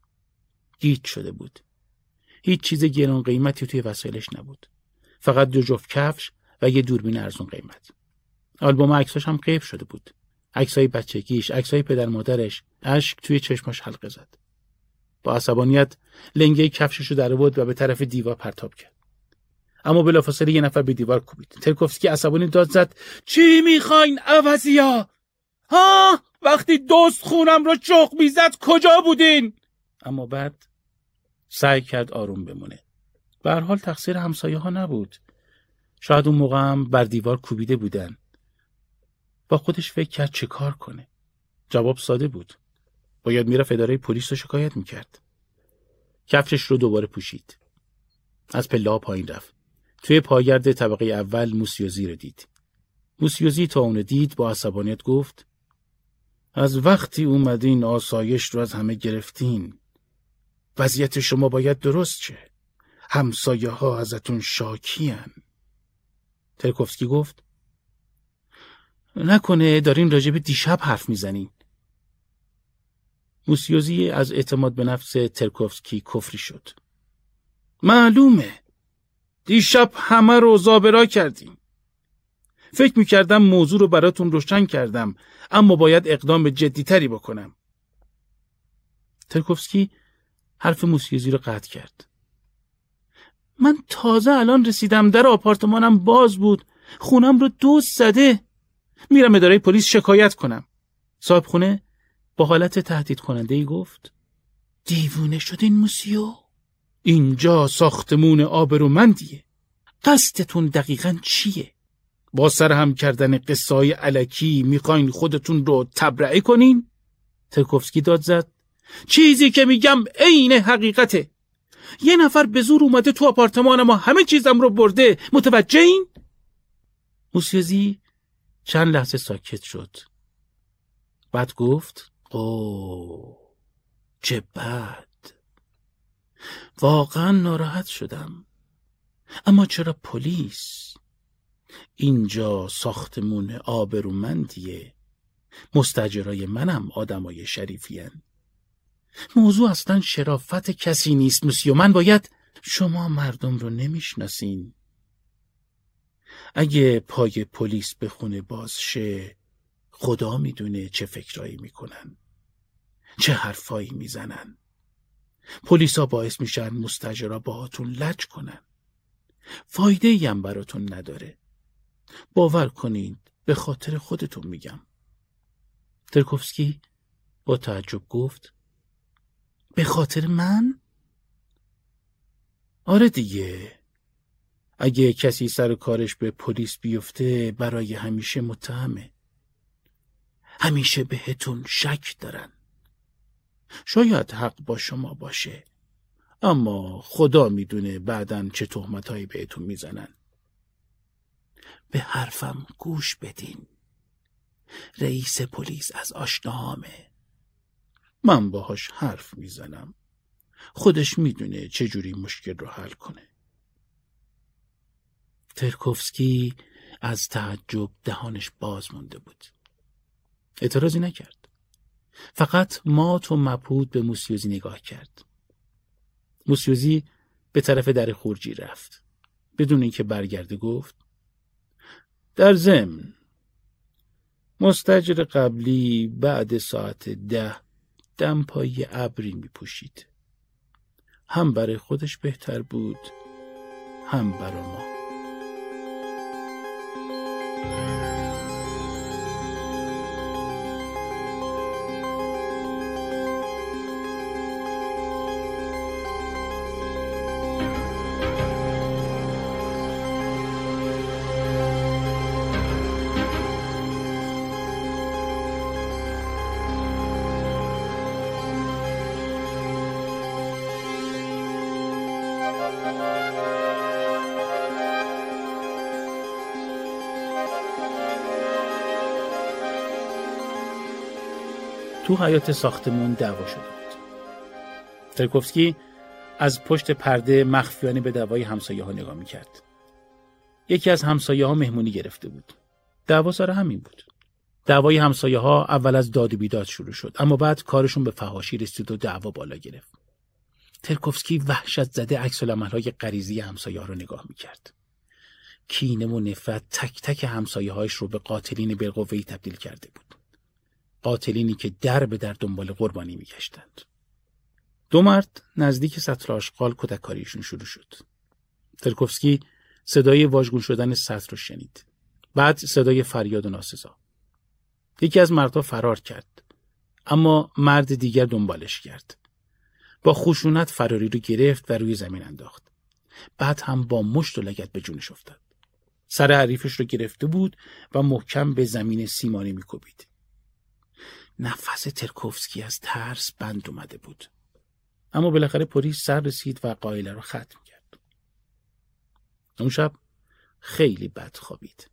گیت شده بود. هیچ چیز گران قیمتی توی وسایلش نبود. فقط دو جفت کفش و یه دوربین ارزون قیمت. آلبوم عکساش هم قیب شده بود. عکسای بچگیش عکسای پدر مادرش اشک توی چشماش حلقه زد. با عصبانیت لنگه کفشش رو در بود و به طرف دیوار پرتاب کرد. اما بلافاصله یه نفر به دیوار کوبید. ترکوفسکی عصبانی داد زد چی می‌خواین عوضیا ها؟ وقتی دوست خونم رو چخ می‌زد کجا بودین؟ اما بعد سعی کرد آروم بمونه. به حال تقصیر همسایه ها نبود. شاید اون موقع هم بر دیوار کوبیده بودن. با خودش فکر کرد چه کار کنه. جواب ساده بود. باید می‌رفت اداره پلیس رو شکایت می‌کرد. کفشش رو دوباره پوشید. از پله پایین رفت. توی پاگرد طبقه اول موسیوزی رو دید. موسیوزی تا اونو دید با عصبانیت گفت از وقتی اومدین آسایش رو از همه گرفتین وضعیت شما باید درست شه. همسایه ها ازتون شاکیان ترکوفسکی گفت نکنه دارین راجب دیشب حرف می‌زنین. موسیوزی از اعتماد به نفس ترکوفسکی کفری شد. معلومه. دیشب همه رو زابرا کردیم. فکر می‌کردم موضوع رو براتون روشن کردم اما باید اقدام جدیتری بکنم. ترکوفسکی حرف موسیوزی رو قطع کرد. من تازه الان رسیدم در آپارتمانم باز بود. خونم رو دوست زده. میرم اداره پلیس شکایت کنم. صاحب خونه با حالت تهدید کننده ای گفت دیوونه شدین موسیو؟ اینجا ساختمون آبرومندیه قصدتون دقیقا چیه؟ با سر هم کردن قصای علکی می‌خواین خودتون رو تبرعه کنین؟ ترکوفسکی داد زد چیزی که میگم عین حقیقته یه نفر به زور اومده تو آپارتمان ما همه چیزم رو برده متوجه این؟ موسیوزی چند لحظه ساکت شد بعد گفت او چه بد. واقعا ناراحت شدم. اما چرا پلیس؟ اینجا ساختمون آبرومندیه. مستجرای منم آدمای شریفین. موضوع اصلا شرافت کسی نیست موسیو. من باید شما مردم رو نمی‌شناسین. اگه پای پلیس به خونه باز شه خدا می‌دونه چه فکرایی می‌کنن چه حرفایی می‌زنن. پلیسا باعث میشن مستجرا باهاتون لج کنن. فایده ای هم براتون نداره. باور کنید به خاطر خودتون میگم. ترکوفسکی با تعجب گفت به خاطر من؟ آره دیگه. اگه کسی سر کارش به پلیس بیفته برای همیشه متهمه. همیشه بهتون شک دارن شاید حق با شما باشه اما خدا می‌دونه بعدا چه تهمتهایی بهتون می‌زنن. به حرفم گوش بدین. رئیس پلیس از آشناهامه. من باهاش حرف می‌زنم. خودش می‌دونه چجوری مشکل رو حل کنه. ترکوفسکی از تعجب دهانش باز مونده بود. اعتراضی نکرد. فقط مات و مبهود به موسیوزی نگاه کرد. موسیوزی به طرف در خورجی رفت. بدون اینکه برگرده گفت در ضمن مستجر قبلی بعد ساعت ده دمپایی ابری می پوشید. هم برای خودش بهتر بود هم برای ما. حیات ساختمون دعوا شده بود. ترکوفسکی از پشت پرده مخفیانه به دعوای همسایه ها نگاه می‌کرد. یکی از همسایه ها مهمونی گرفته بود. دعوا سر همین بود. دعوای همسایه ها اول از داد و بیداد شروع شد اما بعد کارشون به فهاشی رسید و دعوا بالا گرفت. ترکوفسکی وحشت زده عکس های غریزی همسایه ها رو نگاه می‌کرد. کینه و نفرت تک تک همسایه هایش رو به قاتلین بالقوه‌ای تبدیل کرده بود. قاتلینی که در به در دنبال قربانی میگشتند. دو مرد نزدیک سطر آشغال کتککاریشون شروع شد. ترکوفسکی صدای واژگون شدن سطر رو شنید. بعد صدای فریاد و ناسزا. یکی از مردها فرار کرد. اما مرد دیگر دنبالش کرد. با خشونت فراری رو گرفت و روی زمین انداخت. بعد هم با مشت و لگت به جونش افتاد. سر حریفش رو گرفته بود و محکم به زمین سیمانی میکوبید. نفس ترکوفسکی از ترس بند اومده بود. اما بالاخره پلیس سر رسید و قایله رو ختم کرد. اون شب خیلی بد خوابید.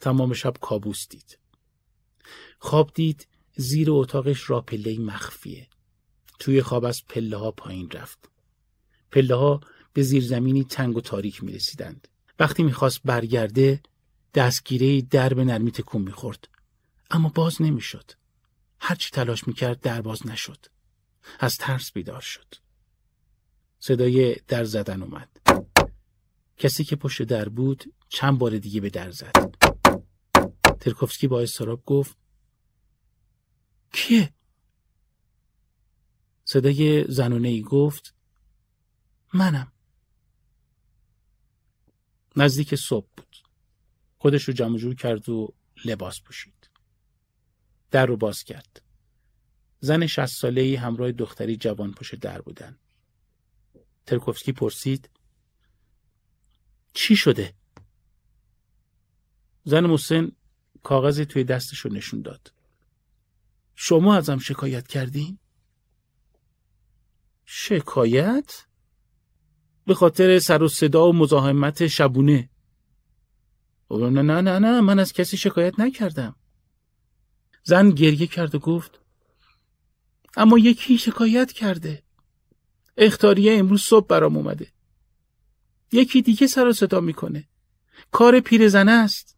تمام شب کابوس دید. خواب دید زیر اتاقش را پله مخفیه. توی خواب از پله ها پایین رفت. پله ها به زیرزمینی تنگ و تاریک می رسیدند وقتی می‌خواست برگرده دستگیره در به نرمی تکون می‌خورد. اما باز نمی‌شد. هرچی تلاش می‌کرد در باز نشد. از ترس بیدار شد. صدای در زدن اومد. کسی که پشت در بود چند بار دیگه به در زد. ترکوفسکی با استراب گفت کیه؟ صدای زنونه ای گفت منم. نزدیک صبح بود. خودش رو جمع کرد و لباس پوشید. در رو باز کرد. زن شست ساله همراه دختری جوان پشت در بودن. ترکوفسکی پرسید چی شده؟ زن مسن کاغذی توی دستشو نشون داد. شما ازم شکایت کردین؟ شکایت؟ به خاطر سر و صدا و مزاحمت شبونه. نه نه نه نه من از کسی شکایت نکردم. زن گریه کرد و گفت اما یکی شکایت کرده. اختاریه امروز صبح برام اومده. یکی دیگه سر و صدا می‌کنه. کار پیرزنه است.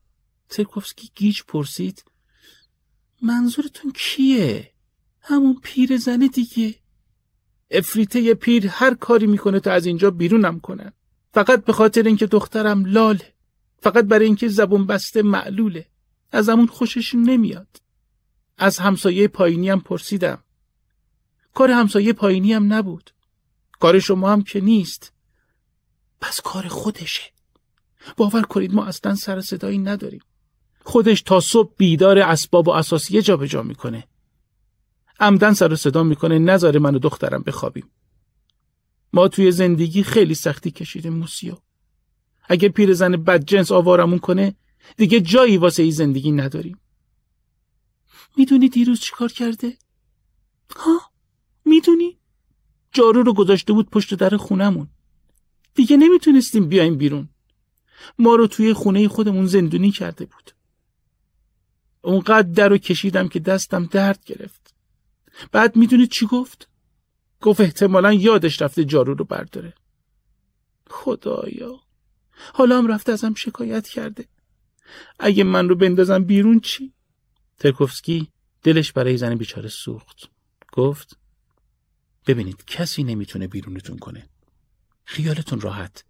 ترکوفسکی گیج پرسید منظورتون کیه؟ همون پیرزنه دیگه. افریته پیر هر کاری می‌کنه تا از اینجا بیرونم کنن. فقط به خاطر اینکه دخترم لاله. فقط برای اینکه زبون بسته معلوله. از همون خوشش نمیاد. از همسایه پایینی هم پرسیدم. کار همسایه پایینی هم نبود. کار شما هم که نیست. پس کار خودشه. باور کنید ما اصلا سر صدایی نداریم. خودش تا صبح بیدار اسباب و اساسیه جابجا می‌کنه. عمدن سر صدا می‌کنه نذاره من و دخترم بخوابیم. ما توی زندگی خیلی سختی کشیدیم موسیو. اگه پیرزن بدجنس آوارمون کنه دیگه جایی واسه ای زندگی نداریم. می‌دونی دیروز چیکار کرده؟ ها؟ می‌دونی؟ جارو رو گذاشته بود پشت در خونمون. دیگه نمی‌تونستیم بیایم بیرون. ما رو توی خونه خودمون زندونی کرده بود. اونقدر در رو کشیدم که دستم درد گرفت. بعد می‌دونی چی گفت؟ گفت احتمالا یادش رفته جارو رو برداره. خدایا حالا هم رفته ازم شکایت کرده. اگه من رو بندازم بیرون چی؟ ترکوفسکی دلش برای زن بیچاره سوخت. گفت ببینید کسی نمی‌تونه بیرونتون کنه. خیالتون راحت.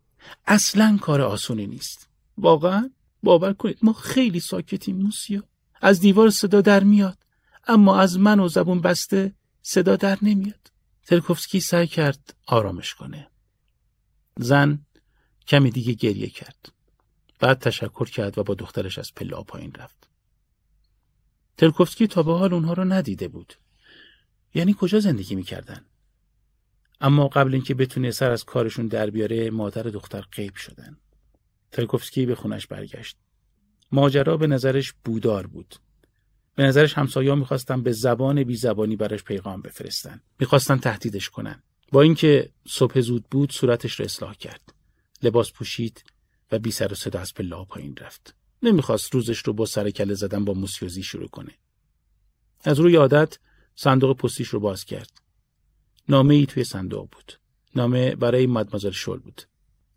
اصلا کار آسونی نیست. واقعا باور کنید ما خیلی ساکتیم موسیا. از دیوار صدا در میاد. اما از من و زبون بسته صدا در نمیاد. ترکوفسکی سعی کرد آرامش کنه. زن کمی دیگه گریه کرد. بعد تشکر کرد و با دخترش از پله پایین رفت. ترکوفسکی تا به حال اونها رو ندیده بود. یعنی کجا زندگی می‌کردن؟ اما قبل اینکه بتونه سر از کارشون در بیاره مادر دختر غیب شدن. ترکوفسکی به خونش برگشت. ماجرا به نظرش بودار بود. به نظرش همسایا می‌خواستن به زبان بی زبانی براش پیغام بفرستن. می‌خواستن تهدیدش کنن. با اینکه صبح زود بود صورتش رو اصلاح کرد. لباس پوشید و بی سر و صدا از پله پایین رفت. نمی‌خواست روزش رو با سر کله زدن با موسیوزی شروع کنه. از روی عادت صندوق پستیش رو باز کرد. نامه ای توی صندوق بود. نامه برای مدمازل شل بود.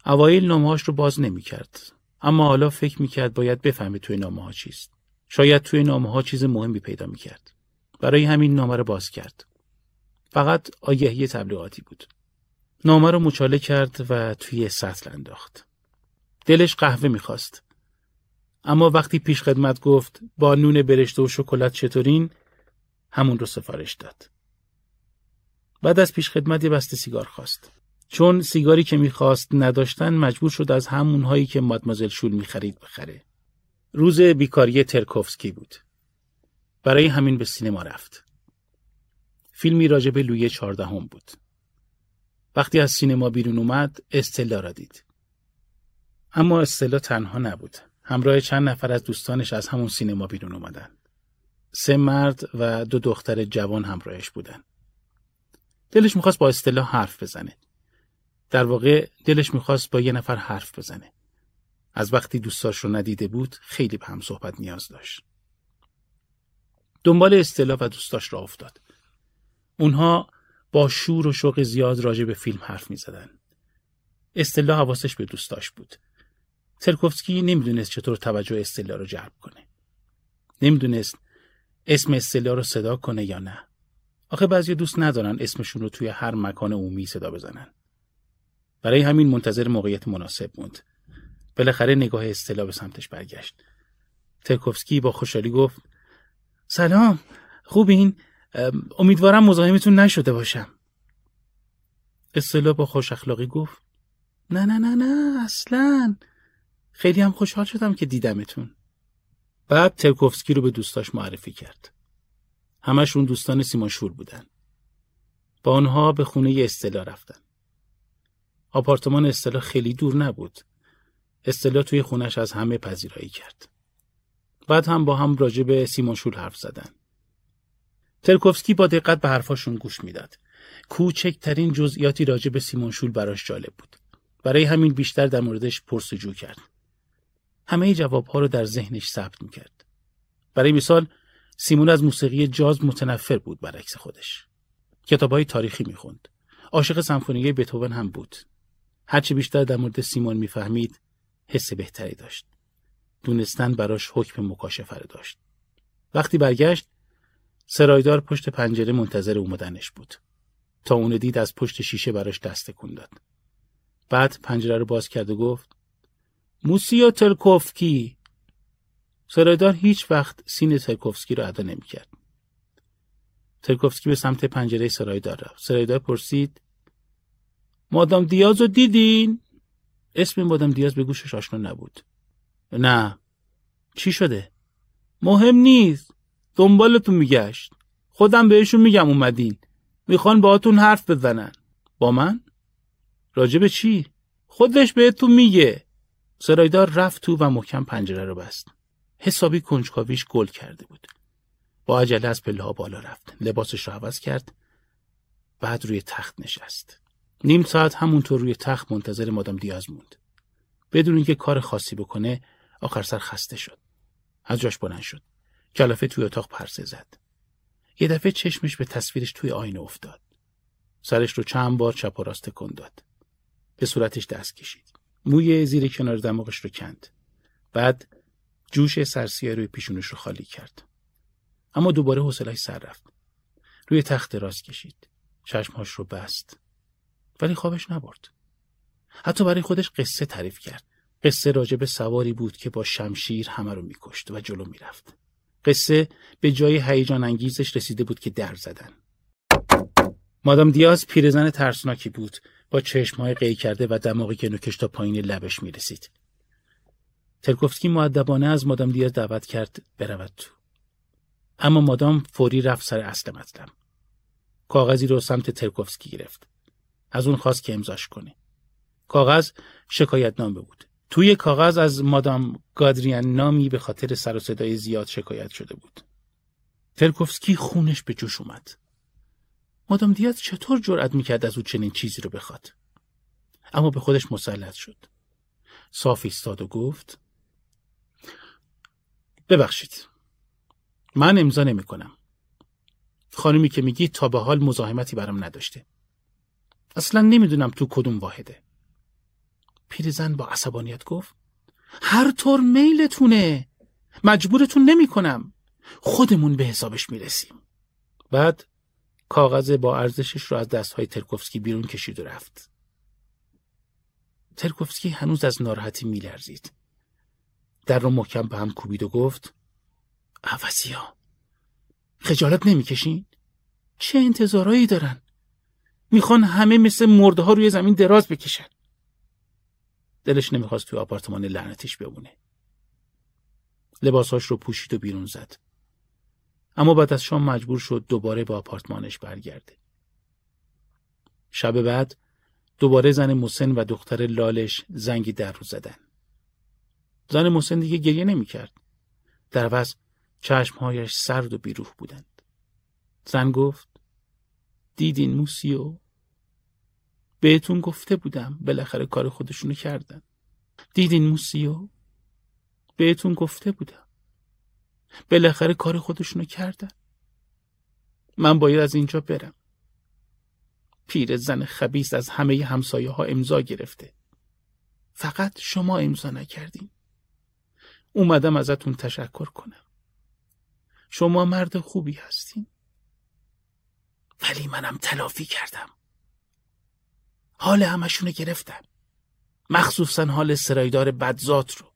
اوایل نامه‌هاش رو باز نمی‌کرد. اما حالا فکر می‌کرد باید بفهمه توی نامه ها چیست. شاید توی نامه ها چیز مهمی پیدا می‌کرد. برای همین نامه رو باز کرد. فقط آگهی تبلیغاتی بود. نامه رو مچاله کرد و توی سطل انداخت. دلش قهوه می‌خواست. اما وقتی پیش خدمت گفت با نون برشته و شکلات چطورین همون رو سفارش داد. بعد از پیش خدمت یه بسته سیگار خواست. چون سیگاری که می‌خواست نداشتن مجبور شد از همون هایی که مادمازل شول می‌خرید بخره. روز بیکاری ترکوفسکی بود. برای همین به سینما رفت. فیلمی راجع به لویه چهاردهم بود. وقتی از سینما بیرون اومد استلا را دید. اما استلا تنها نبود. همراه چند نفر از دوستانش از همون سینما بیرون اومدن. سه مرد و دو دختر جوان همراهش بودن. دلش می‌خواست با استلا حرف بزنه. در واقع دلش می‌خواست با یه نفر حرف بزنه. از وقتی دوستاش رو ندیده بود خیلی به هم صحبت نیاز داشت. دنبال استلا و دوستاش را افتاد. اونها با شور و شوق زیاد راجع به فیلم حرف می زدن. استلا حواسش به دوستاش بود. ترکوفسکی نمی‌دونست چطور توجه استلا رو جلب کنه. نمی‌دونست اسم استلا رو صدا کنه یا نه. آخه بعضی دوست ندارن اسمشون رو توی هر مکان عمومی صدا بزنن. برای همین منتظر موقعیت مناسب موند. بالاخره نگاه استلا به سمتش برگشت. ترکوفسکی با خوشحالی گفت سلام خوبین امیدوارم مزاحمتون نشده باشم. استلا با خوش اخلاقی گفت نه نه نه نه اصلا خیلی هم خوشحال شدم که دیدمتون. بعد ترکوفسکی رو به دوستاش معرفی کرد. همشون دوستان سیمانشور بودن. با آنها به خونه استلا رفتن. آپارتمان استلا خیلی دور نبود. استلا توی خونش از همه پذیرایی کرد. بعد هم با هم راجع به سیمانشول حرف زدن. ترکوفسکی با دقت به حرفاشون گوش می‌داد. کوچکترین جزئیاتی راجع به سیمانشول براش جالب بود. برای همین بیشتر در موردش پرسجو کرد. همه جوابها رو در ذهنش ثبت می‌کرد. برای مثال سیمون از موسیقی جاز متنفر بود برعکس خودش. کتابهای تاریخی می‌خوند. عاشق سمفونیای بتوون هم بود. هرچی بیشتر در مورد سیمون می‌فهمید حس بهتری داشت. دونستن براش حکم مکاشفه داشت. وقتی برگشت سرایدار پشت پنجره منتظر اومدنش بود. تا اون دید از پشت شیشه براش دست کن داد. بعد پنجره رو باز کرد و گفت موسیو ترکوفکی سرایدار هیچ وقت سین ترکوفسکی رو ادا نمی‌کرد. ترکوفسکی به سمت پنجره سرایدار رفت. سرایدار پرسید مادام دیاز رو دیدین؟ اسم مادام دیاز به گوشش آشنا نبود. نه. چی شده؟ مهم نیست. دنبالتون میگشت. خودم بهشون میگم اومدین. می‌خوان باهاتون حرف بزنن. با من؟ راجب چی؟ خودش بهتون میگه. سرایدار رفت تو و محکم پنجره رو بست. حسابی کنجکاویش گل کرده بود. با عجله از پله ها بالا رفت. لباسش رو عوض کرد. بعد روی تخت نشست. نیم ساعت همونطور روی تخت منتظر مادام دیاز موند. بدون اینکه کار خاصی بکنه آخر سر خسته شد. از جاش بلند شد. کلافه توی اتاق پرسه زد. یه دفعه چشمش به تصویرش توی آینه افتاد. سرش رو چند بار چپ و راست کن داد. به صورتش دست کشید. موی زیر کنار دماغش رو کند. بعد جوش سرسیه روی پیشونش رو خالی کرد. اما دوباره حوصلش سر رفت. روی تخت راست کشید. چشمهاش رو بست. ولی خوابش نبرد. حتی برای خودش قصه تعریف کرد. قصه راجع به سواری بود که با شمشیر همه رو میکشت و جلو می‌رفت. قصه به جای هیجان انگیزش رسیده بود که در زدن. مادام دیاز پیرزن ترسناکی بود با چشمهای قی کرده و دماغی که نوکش تا پایین لبش می رسید. ترکوفسکی معدبانه از مادام دیاز دعوت کرد برود تو. اما مادام فوری رفت سر اصل مطلب. کاغذی رو سمت ترکوفسکی گرفت. از اون خواست که امضاش کنه. کاغذ شکایت نامه بود. توی کاغذ از مادام گادریان نامی به خاطر سر و صدای زیاد شکایت شده بود. ترکوفسکی خونش به جوش اومد. مادام دیاز چطور جرأت می‌کرد از او چنین چیزی رو بخواد؟ اما به خودش مسلط شد. صاف ایستاد و گفت ببخشید. من امضا نمی کنم. خانمی که میگی تا به حال مزاحمتی برام نداشته. اصلا نمی‌دونم تو کدوم واحده. پیرزن با عصبانیت گفت هر طور میلتونه مجبورتون نمی کنم. خودمون به حسابش می‌رسیم. بعد کاغذ با ارزشش رو از دستهای ترکوفسکی بیرون کشید و رفت. ترکوفسکی هنوز از ناراحتی میلرزید. در رو محکم به هم کوبید و گفت ها خجالت نمی‌کشین؟ چه انتظارایی دارن؟ می‌خوان همه مثل مرده ها روی زمین دراز بکشن. دلش نمی‌خواست توی آپارتمان لعنتش بمونه. لباساش رو پوشید و بیرون زد. اما بعد از شام مجبور شد دوباره به آپارتمانش برگرده. شب بعد دوباره زن موسن و دختر لالش زنگی در رو زدن. زن موسن دیگه گریه نمی کرد. در عوض چشمهایش سرد و بیروح بودند. زن گفت دیدین موسیو بهتون گفته بودم بالاخره کار خودشونو کردن. دیدین موسیو بهتون گفته بودم بالاخره کار خودشونو کردن. من باید از اینجا برم. پیر زن خبیس از همه همسایه ها امضا گرفته. فقط شما امضا نکردین. اومدم ازتون تشکر کنم. شما مرد خوبی هستین. ولی منم تلافی کردم. حال همشونو گرفتم مخصوصا حال سرایدار بدزات رو.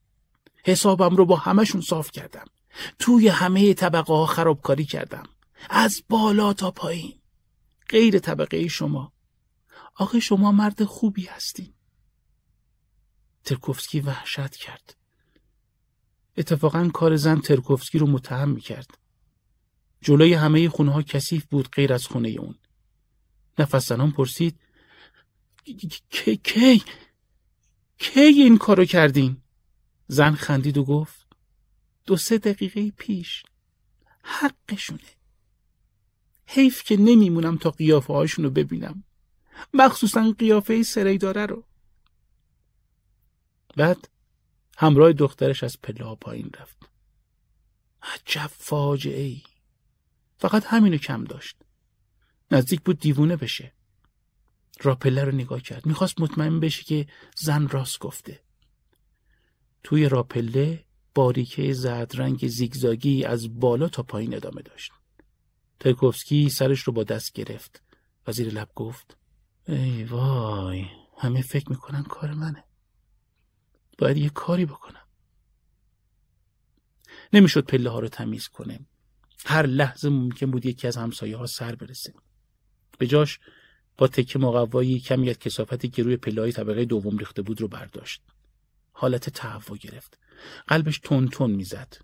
حسابم رو با همشون صاف کردم. توی همه طبقه ها خرابکاری کردم. از بالا تا پایین. غیر طبقه شما. آقای شما مرد خوبی هستین. ترکوفسکی وحشت کرد. اتفاقا کار زن ترکوفسکی رو متهم می کرد جلوی همه خونه ها کثیف بود غیر از خونه اون. نفس زنان پرسید کی کی این کارو کردین؟ زن خندید و گفت دو سه دقیقه پیش. حقشونه. حیف که نمیمونم تا قیافه هاشون رو ببینم. مخصوصا قیافه سریداره رو. بعد همراه دخترش از پله ها پایین رفت. عجب فاجعه ای. فقط همینو کم داشت. نزدیک بود دیوونه بشه. راپله رو نگاه کرد. می‌خواست مطمئن بشه که زن راست گفته. توی راپله باریکه زرد رنگ زیگزاگی از بالا تا پایین ادامه داشت. ترکوفسکی سرش رو با دست گرفت و زیر لب گفت ای وای همه فکر می‌کنن کار منه. باید یه کاری بکنم. نمی‌شد پله ها رو تمیز کنه. هر لحظه ممکن بود یکی از همسایه ها سر برسه. به جاش با تکه مقوایی کمی از کسافتی که روی پله های طبقه دوم ریخته بود رو برداشت. حالت تهوع گرفت. قلبش تون تون می‌زد.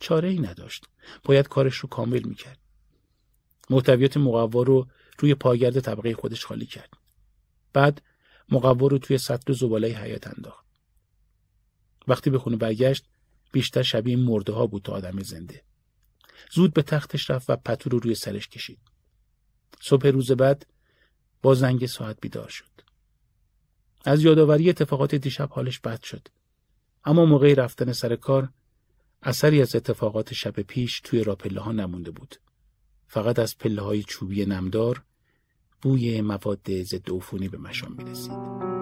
چاره ای نداشت. باید کارش رو کامل می‌کرد. محتویات مقوا رو روی پاگرد طبقه خودش خالی کرد. بعد مقوا رو توی سطل زباله حیات انداخت. وقتی به خونه برگشت بیشتر شبیه مرده ها بود تا آدم زنده. زود به تختش رفت و پتو رو روی سرش کشید. صبح روز بعد با زنگ ساعت بیدار شد. از یادآوری اتفاقات دیشب حالش بد شد. اما موقع رفتن سر کار اثری از اتفاقات شب پیش توی راپله ها نمونده بود فقط از پله های چوبی نمدار بوی مواد ضد عفونی به مشام می رسید.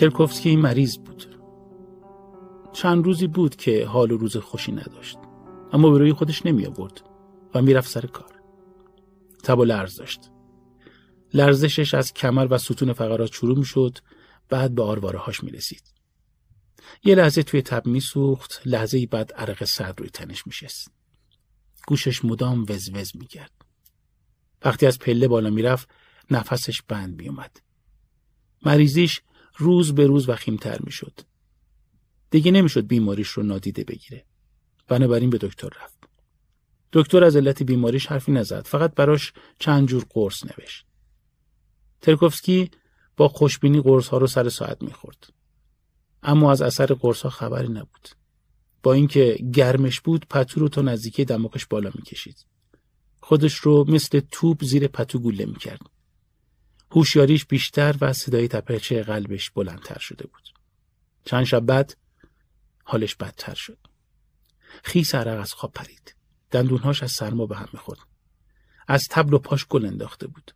ترکوفسکی مریض بود. چند روزی بود که حال و روز خوشی نداشت. اما به روی خودش نمی آورد و می‌رفت سر کار. تب و لرز داشت. لرزشش از کمر و ستون فقرات شروع می شد بعد به آرواره هاش می رسید. یه لحظه توی تب می سوخت لحظه بعد عرق سرد روی تنش می شست. گوشش مدام وز می کرد. وقتی از پله بالا می رفت نفسش بند می اومد. مریضیش روز به روز وخیمتر می‌شد. دیگه نمی‌شد بیماریش رو نادیده بگیره. بنابراین به دکتر رفت. دکتر از علت بیماریش حرفی نزد. فقط براش چند جور قرص نوشت. ترکوفسکی با خوشبینی قرص ها رو سر ساعت می‌خورد. اما از اثر قرص ها خبری نبود. با اینکه گرمش بود پتو رو تا نزدیکی دماغش بالا می‌کشید. خودش رو مثل توپ زیر پتو گوله می‌کرد. هوشیاریش بیشتر و صدای تپچه قلبش بلندتر شده بود. چند شب بعد حالش بدتر شد. خیس عرق از خواب پرید. دندونهاش از سرما به هم می‌خورد. از تبل و پاش گل انداخته بود.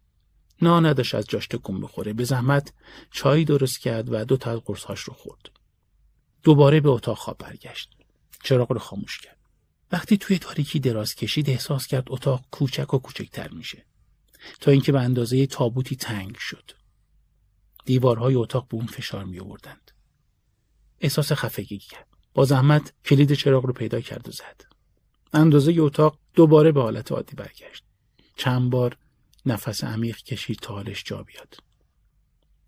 نا نداشت از جاش تکون بخوره. به زحمت چای درست کرد و دو تا از قرصهاش رو خورد. دوباره به اتاق خواب برگشت. چراغ رو خاموش کرد. وقتی توی تاریکی دراز کشید احساس کرد اتاق کوچک و کوچکتر میشه. تا اینکه به اندازه تابوتی تنگ شد. دیوارهای اتاق به اون فشار می آوردند. احساس خفگی کرد. با زحمت کلید چراغ رو پیدا کرد و زد. اندازه اتاق دوباره به حالت عادی برگشت. چند بار نفس عمیق کشید تا حالش جا بیاد.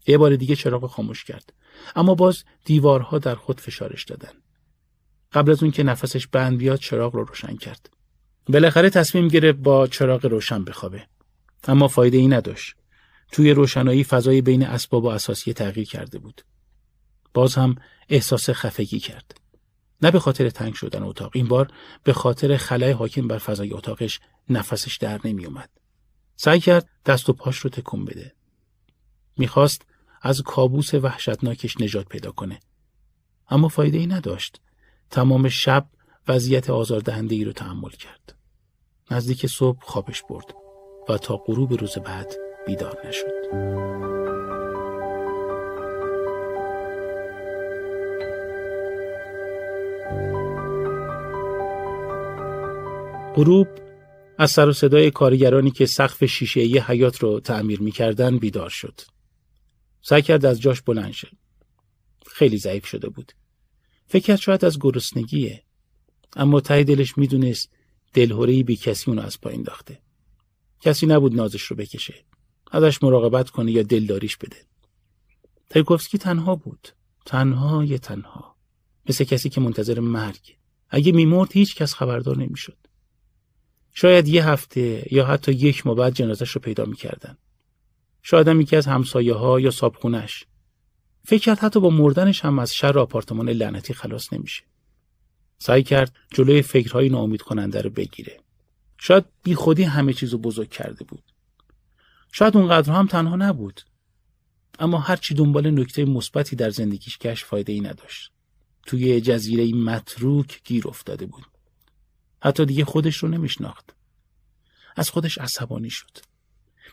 یه بار دیگه چراغ خاموش کرد. اما باز دیوارها در خود فشارش دادن. قبل از اون که نفسش بند بیاد چراغ رو روشن کرد. بالاخره تصمیم گرفت با چراغ روشن بخوابه. اما فایده ای نداشت. توی روشنایی فضای بین اسباب و اساسی تغییر کرده بود. باز هم احساس خفگی کرد. نه به خاطر تنگ شدن اتاق این بار به خاطر خلای حاکم بر فضای اتاقش نفسش در نمی اومد. سعی کرد دست و پاش رو تکون بده. می‌خواست از کابوس وحشتناکش نجات پیدا کنه. اما فایده ای نداشت. تمام شب وضعیت آزاردهنده ای رو تحمل کرد. نزدیک صبح خوابش برد و تا غروب روز بعد بیدار نشد. غروب از سر و صدای کارگرانی که سقف شیشه حیات رو تعمیر می‌کردن بیدار شد. سعی کرد از جاش بلند شد. خیلی ضعیف شده بود. فکر کرد شاید از گرسنگیه. اما ته دلش می‌دونست دلهورهی بی کسی اونو از پایین داخته. کسی نبود نازش رو بکشه. ازش مراقبت کنه یا دلداریش بده. ترکوفسکی تنها بود. تنها یه تنها. مثل کسی که منتظر مرگ. اگه میمرد هیچ کس خبردار نمی‌شد. شاید یه هفته یا حتی یک ماه بعد جنازش رو پیدا می‌کردن. شاید هم یکی از همسایه ها یا صابخونش. فکر کرد حتی با مردنش هم از شر آپارتمان لعنتی خلاص نمیشه. سعی کرد جلوی فکرهای ناامید کننده رو بگیره. شاید بی خودی همه چیز رو بزرگ کرده بود. شاید اونقدر هم تنها نبود. اما هرچی دنبال نکته مثبتی در زندگیش کش فایده ای نداشت. توی جزیره متروک گیر افتاده بود. حتی دیگه خودش رو نمیشناخت. از خودش عصبانی شد.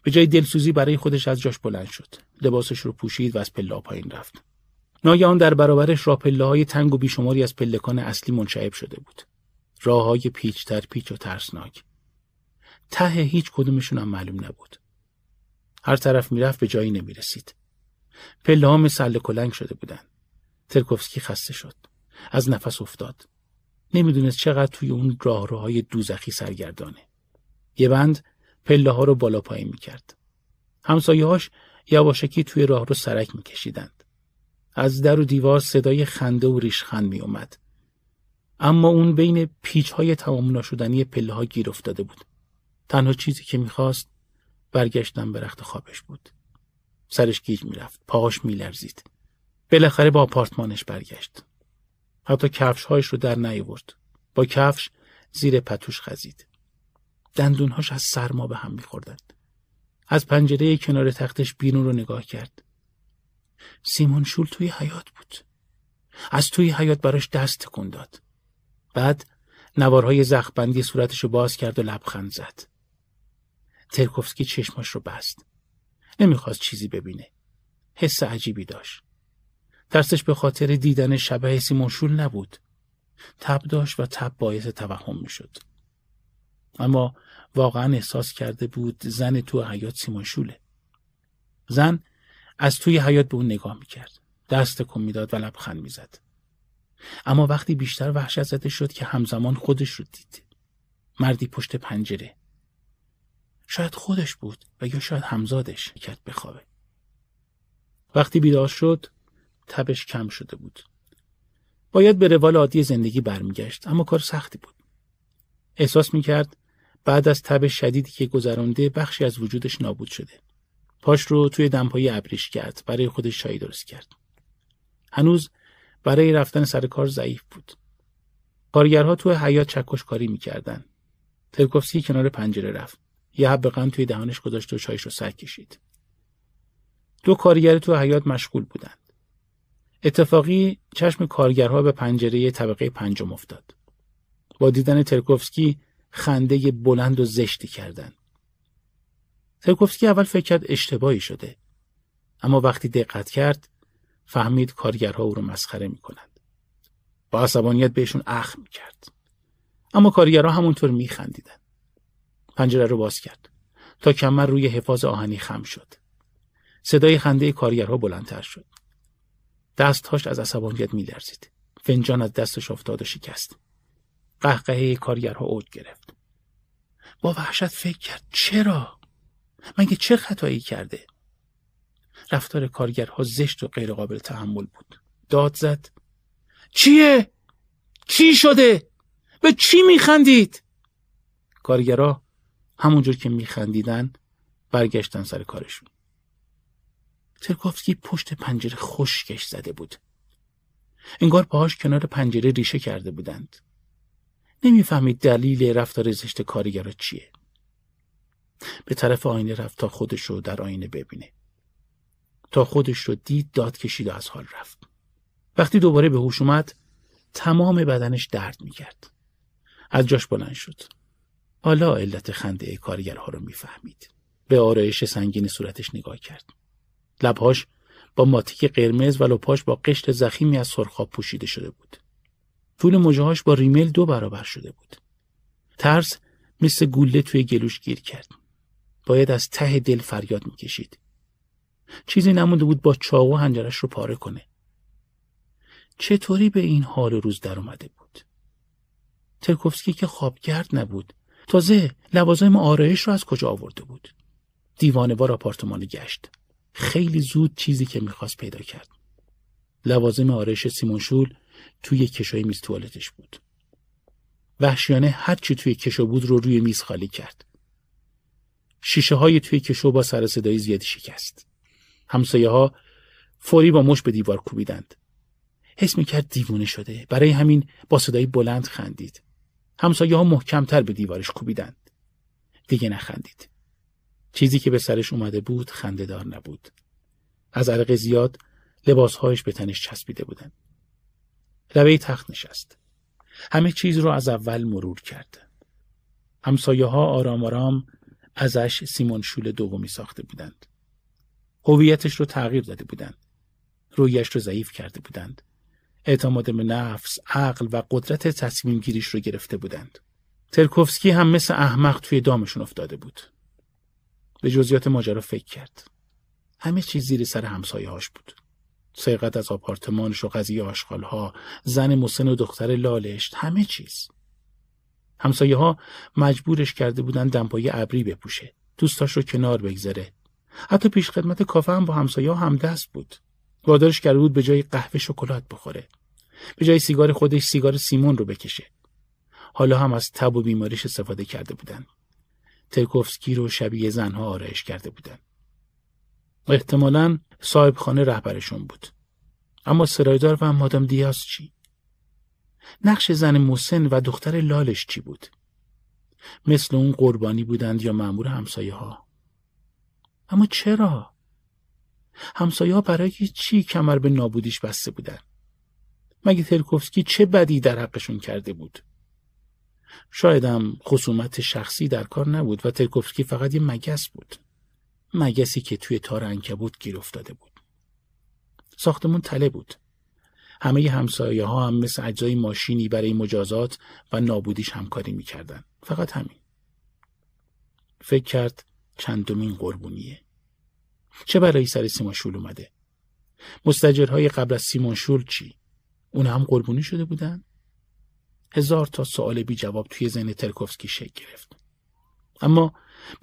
به جای دلسوزی برای خودش از جاش بلند شد. لباسش رو پوشید و از پله پایین رفت. ناگهان در برابرش را پله تنگ و بیشماری از پلکان اصلی منشعب شده بود. راه های پیچ تر پیچ و ترسناک. ته هیچ کدومشون هم معلوم نبود. هر طرف می‌رفت به جایی نمی رسید. پله ها مثل کلنگ شده بودن. ترکوفسکی خسته شد. از نفس افتاد. نمی‌دونست چقدر توی اون راهروهای دوزخی سرگردانه. یه بند پله ها رو بالا پایین می‌کرد. همسایه‌هاش یواشکی توی راه رو سرک میکشیدند. از در و دیوار صدای خنده و ریشخند می اومد. اما اون بین پیچ های تمام نشدنی پله ها گیر افتاده بود. تنها چیزی که می‌خواست برگشتن به رخت خوابش بود. سرش گیج می‌رفت. پاهاش میلرزید. بالاخره با آپارتمانش برگشت. حتی کفشهایش رو در نیاورد. با کفش زیر پتوش خزید. دندونهاش از سرما به هم میخوردند. از پنجره کنار تختش بیرون رو نگاه کرد. سیمون شول توی حیات بود. از توی حیات براش دست تکون داد. بعد نوارهای زخبندی صورتش رو باز کرد و لبخند زد. ترکوفسکی چشماش رو بست. نمی‌خواست چیزی ببینه. حس عجیبی داشت. ترسش به خاطر دیدن شبه سیمون شول نبود. تب داشت و تب باعث توهم می‌شد. اما واقعا احساس کرده بود زن تو حیات سیمون شوله. زن از توی حیات به اون نگاه می‌کرد. دست کن می‌داد و لبخند می‌زد. اما وقتی بیشتر وحشت زده شد که همزمان خودش رو دید. مردی پشت پنجره. شاید خودش بود و یا شاید همزادش کرد بخوابه. وقتی بیدار شد تبش کم شده بود. باید به روال عادی زندگی برمیگشت اما کار سختی بود. احساس می‌کرد بعد از تب شدیدی که گذرانده بخشی از وجودش نابود شده. پاش رو توی دمپایی ابریش کرد برای خودش چای درست کرد. هنوز برای رفتن سر کار ضعیف بود. کارگرها توی حیات چکش کاری می‌کردن. ترکوفسکی کنار پنجره رفت. یه حب قند توی دهانش گذاشت و چایش رو سر کشید. دو کارگر تو حیات مشغول بودند. اتفاقی چشم کارگرها به پنجره طبقه پنجم افتاد. با دیدن ترکوفسکی خنده بلند و زشتی کردند. ترکوفسکی اول فکر کرد اشتباهی شده. اما وقتی دقت کرد فهمید کارگرها او رو مسخره می کنند. با عصبانیت بهشون اخ می کرد. اما کارگرها همونطور می خندیدن. پنجره رو باز کرد. تا کمر روی حفاظ آهنی خم شد. صدای خنده کارگرها بلندتر شد. دستهاش از عصبانیت می لرزید. فنجان از دستش افتاد و شکست. قهقهه کارگرها اوج گرفت. با وحشت فکر کرد چرا؟ مگه چه خطایی کرده؟ رفتار کارگرها زشت و غیرقابل تحمل بود. داد زد. چیه؟ چی شده؟ به چی میخندید؟ کارگرا همونجور که میخندیدن برگشتن سر کارشون. ترکوفسکی پشت پنجره خشکش زده بود. انگار پاهاش کنار پنجره ریشه کرده بودند. نمی‌فهمید دلیل رفتار زشت کارگرا چیه. به طرف آینه رفت تا خودش رو در آینه ببینه. تا خودش رو دید داد کشید و از حال رفت. وقتی دوباره به هوش اومد تمام بدنش درد می‌کرد. از جاش بلند شد. حالا علت خنده کارگرها رو می‌فهمید. به آرایش سنگین صورتش نگاه کرد. لبهاش با ماتیک قرمز و لپاش با قشت زخیمی از سرخاب پوشیده شده بود. طول مجهاش با ریمل دو برابر شده بود. ترس مثل گوله توی گلوش گیر کرد. باید از ته دل فریاد می‌کشید. چیزی نمونده بود با چاقو هنجرش رو پاره کنه. چطوری به این حال روز در اومده بود؟ ترکوفسکی که خوابگرد نبود. تازه لوازم آرایش رو از کجا آورده بود؟ دیوانه بار آپارتمان گشت. خیلی زود چیزی که می‌خواست پیدا کرد. لوازم آرایش سیمونشول توی کشوی میز توالتش بود. وحشیانه هر چی توی کشو بود رو روی میز خالی کرد. شیشه های توی کشو با سر صدای زیادی شکست. همسایه ها فوری با مش به دیوار کوبیدند. حس کرد دیوونه شده. برای همین با صدای بلند خندید. همسایه ها محکمتر به دیوارش کوبیدند. دیگه نخندید. چیزی که به سرش اومده بود خندهدار نبود. از عرق زیاد لباسهایش به تنش چسبیده بودند. لبه تخت نشست. همه چیز رو از اول مرور کرد. همسایه ها آرام آرام ازش سیمون شول دومی ساخته بودند. هویتش رو تغییر داده بودند. رویش رو ضعیف کرده بودند. اعتماد به نفس، عقل و قدرت تصمیم گیریش رو گرفته بودند. ترکوفسکی هم مثل احمق توی دامشون افتاده بود. به جزئیات ماجرا فکر کرد. همه چیز زیر سر همسایه هاش بود. سرقت از آپارتمانش و قضیه آشغالها، زن مسن و دختر لالشت، همه چیز. همسایه ها مجبورش کرده بودن دمپایی ابری بپوشه. دوستاش رو کنار بگذره. حتی پیش خدمت کافه هم با همسایه ها هم دست بود. وادارش کرده بود به جای قهوه شکلات بخوره. به جای سیگار خودش سیگار سیمون رو بکشه. حالا هم از تب و بیماریش استفاده کرده بودن. ترکوفسکی رو شبیه زنها آرایش کرده بودن. احتمالا صاحب خانه رهبرشون بود. اما سرایدار و مادام دیاز چی؟ نقش زن موسن و دختر لالش چی بود؟ مثل اون قربانی بودند یا مأمور همسایه ها؟ اما چرا؟ همسایه ها برای چی کمر به نابودیش بسته بودن؟ مگه ترکوفسکی چه بدی در حقشون کرده بود؟ شایدم خصومت شخصی در کار نبود و ترکوفسکی فقط یه مگس بود. مگسی که توی تار انکبوت گیر افتاده بود. ساختمون تله بود. همه همسایه ها هم مثل اجزای ماشینی برای مجازات و نابودیش همکاری می‌کردن. فقط همین. فکر کرد چندمین قربونیه. چه برای سر سیمان شول اومده؟ مستجرهای قبل از سیمان شول چی؟ اون هم قربونی شده بودن؟ هزار تا سوال بی جواب توی ذهن ترکوفسکی شکل گرفت. اما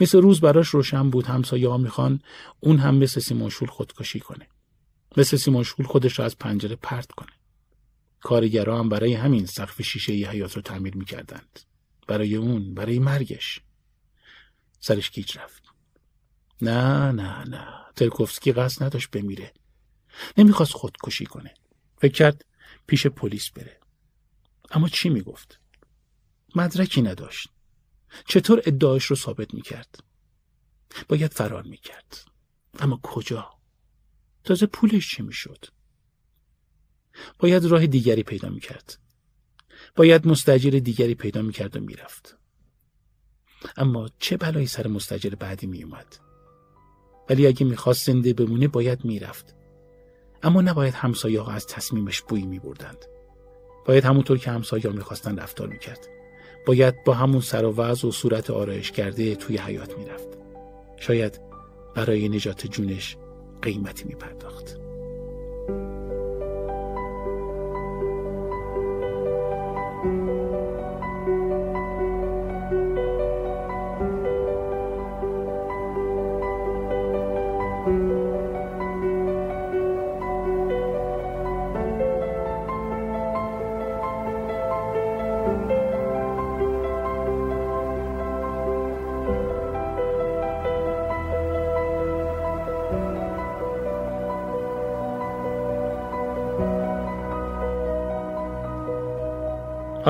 مثل روز براش روشن بود همسایه ها می‌خوان اون هم مثل سیمونشول خودکشی کنه. مثل سیمونشول خودش رو از پنجره پرت کنه. کارگرا هم برای همین سقف شیشه ی حیات رو تعمیر می‌کردند. برای اون، برای مرگش. سرش گیج رفت. نه نه نه ترکوفسکی قصد نداشت بمیره. نمی‌خواست خودکشی کنه. فکر کرد پیش پلیس بره. اما چی می‌گفت؟ مدرکی نداشت. چطور ادعایش رو ثابت می‌کرد؟ باید فرار می‌کرد. اما کجا؟ تازه پولش چی می‌شد؟ باید راه دیگری پیدا می‌کرد. باید مستجر دیگری پیدا می‌کرد و می‌رفت. اما چه بلایی سر مستجر بعدی میومد؟ ولی اگه می‌خواست زنده بمونه باید می‌رفت. اما نباید همسایه ها از تصمیمش بوی میبردند. باید همونطور که همسایه ها می‌خواستن رفتار می‌کرد. باید با همون سر و وضع و صورت آرایش کرده توی حیات می‌رفت. شاید برای نجات جونش قیمتی میپرداخت.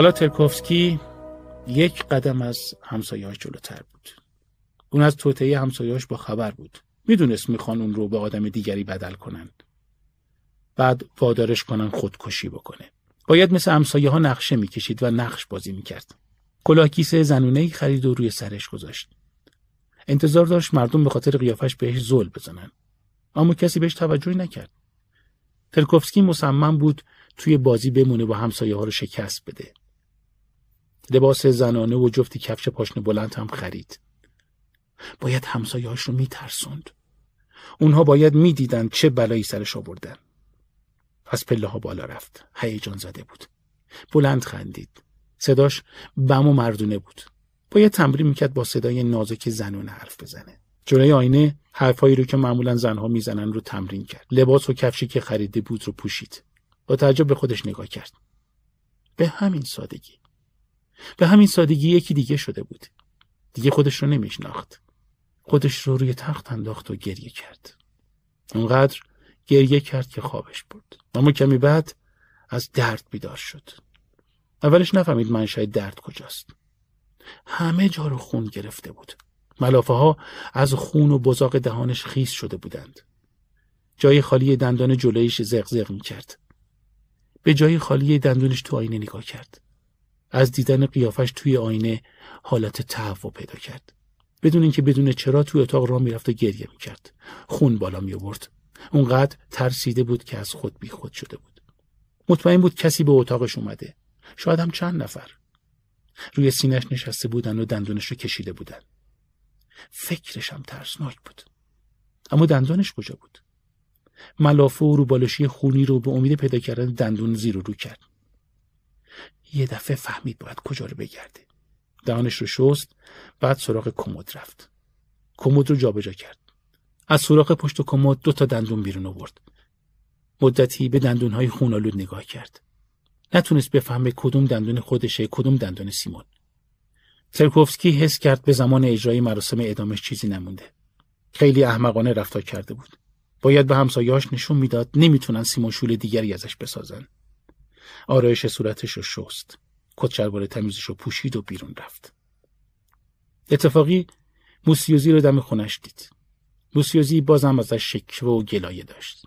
حالا ترکوفسکی یک قدم از همسایه‌اش جلوتر بود. اون از توطئه همسایه‌اش با خبر بود. می‌دونست می‌خوان اون رو به آدم دیگری بدل کنند. بعد وادارش کنن خودکشی بکنه. باید مثل همسایه ها نقشه می‌کشید و نقش بازی می‌کرد. کلاه کیسه زنونه ای خرید و روی سرش گذاشت. انتظار داشت مردم به خاطر قیافش بهش زل بزنن. اما کسی بهش توجهی نکرد. ترکوفسکی مصمم بود توی بازی بمونه و همسایه ها رو شکست بده. لباس زنانه و جفتی کفش پاشنه بلند هم خرید. باید همسایه‌هاش رو میترسوند. اونها باید می‌دیدند چه بلایی سرش آوردن. از پله ها بالا رفت. هیجان زده بود. بلند خندید. صداش بم و مردونه بود. باید تمرین می‌کرد با صدای نازک زنونه حرف بزنه. جلوی آینه حرفایی رو که معمولا زنها می‌زنن رو تمرین کرد. لباس و کفشی که خریده بود رو پوشید. با تعجب به خودش نگاه کرد. به همین سادگی. به همین سادگی یکی دیگه شده بود. دیگه خودش رو نمیشناخت. خودش رو روی تخت انداخت و گریه کرد. اونقدر گریه کرد که خوابش برد. اما کمی بعد از درد بیدار شد. اولش نفهمید منشأ درد کجاست. همه جا رو خون گرفته بود. ملافه ها از خون و بزاق دهانش خیس شده بودند. جای خالی دندان جلویش زغزغ می کرد. به جای خالی دندونش تو آینه نگاه کرد. از دیدن قیافش توی آینه حالت تهوع پیدا کرد. بدون اینکه بدون چرا توی اتاق را می‌رفت و گریه می‌کرد. خون بالا می آورد. اونقدر ترسیده بود که از خود بیخود شده بود. مطمئن بود کسی به اتاقش اومده. شاید هم چند نفر. روی سینش نشسته بودن و دندونش رو کشیده بودن. فکرش هم ترسناک بود. اما دندانش کجا بود؟ ملافه و روبالشی خونی رو به امید پیدا کردن دندون زیر و رو کرد. یه دفعه فهمید باید کجا رو بگرده. دهانش رو شست بعد سراغ کمد رفت. کمد رو جابجا کرد. از سوراخ پشت کمد دو تا دندون بیرون آورد. مدتی به دندونهای خونالود نگاه کرد. نتونست بفهمه کدوم دندون خودشه کدوم دندون سیمون. ترکوفسکی حس کرد به زمان اجرای مراسم اعدامش چیزی نمونده. خیلی احمقانه رفتار کرده بود. باید به همسایه‌هاش نشون می‌داد نمی‌تونن سیمون شول دیگری ازش بسازن. آرایش صورتش رو شست. شلوار تمیزش رو پوشید و بیرون رفت. اتفاقی موسیوزی رو دم خونش دید. موسیوزی بازم ازش شکوه و گلایه داشت.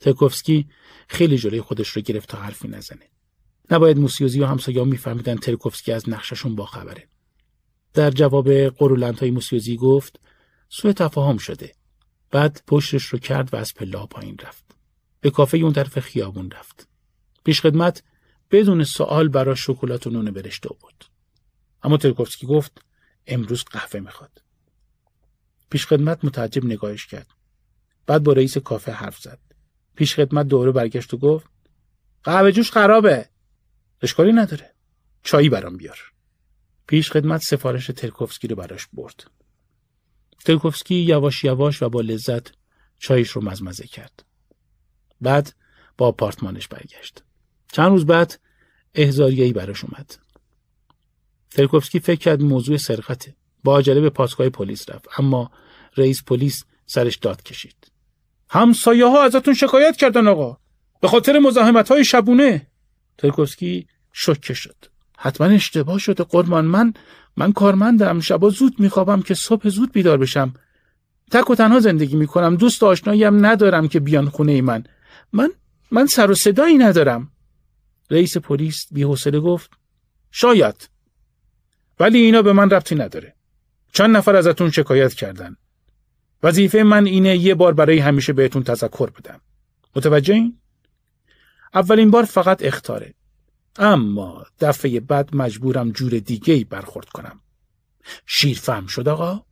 ترکوفسکی خیلی جلوی خودش رو گرفت تا حرفی نزنه. نباید موسیوزی و همسایه‌ها میفهمیدن ترکوفسکی از نقششون با خبره. در جواب قرولند های موسیوزی گفت سوء تفاهم شده. بعد پشتش رو کرد و از پله پایین رفت. به کافه اون طرف خیابون رفت. پیش خدمت بدون سوال برای شکلات و نون برشته بود. اما ترکوفسکی گفت امروز قهوه می‌خواد. پیش خدمت متعجب نگاهش کرد. بعد با رئیس کافه حرف زد. پیش خدمت دوره برگشت و گفت قهوه جوش خرابه. اشکالی نداره. چایی برام بیار. پیش خدمت سفارش ترکوفسکی رو براش برد. ترکوفسکی یواش یواش و با لذت چایش رو مزمزه کرد. بعد با آپارتمانش برگشت. چند روز بعد احزاریهی براش اومد. ترکوفسکی فکر کرد موضوع سرقته. با عجله به پاسگاه پلیس رفت اما رئیس پلیس سرش داد کشید. همسایه ها ازتون شکایت کردن آقا. به خاطر مزاحمت های شبونه. ترکوفسکی شوکه شد. حتما اشتباه شده قربان من من کارمندم شبا زود میخوابم که صبح زود بیدار بشم تک و تنها زندگی می‌کنم دوست آشناییم ندارم که بیان خونه ای من من من سر و صدایی ندارم رئیس پلیس بیحوصله گفت شاید ولی اینا به من ربطی نداره. چند نفر ازتون شکایت کردن. وظیفه من اینه یه بار برای همیشه بهتون تذکر بدم. متوجه این؟ اولین بار فقط اختاره. اما دفعه بعد مجبورم جور دیگه ای برخورد کنم. شیر فهم شد آقا؟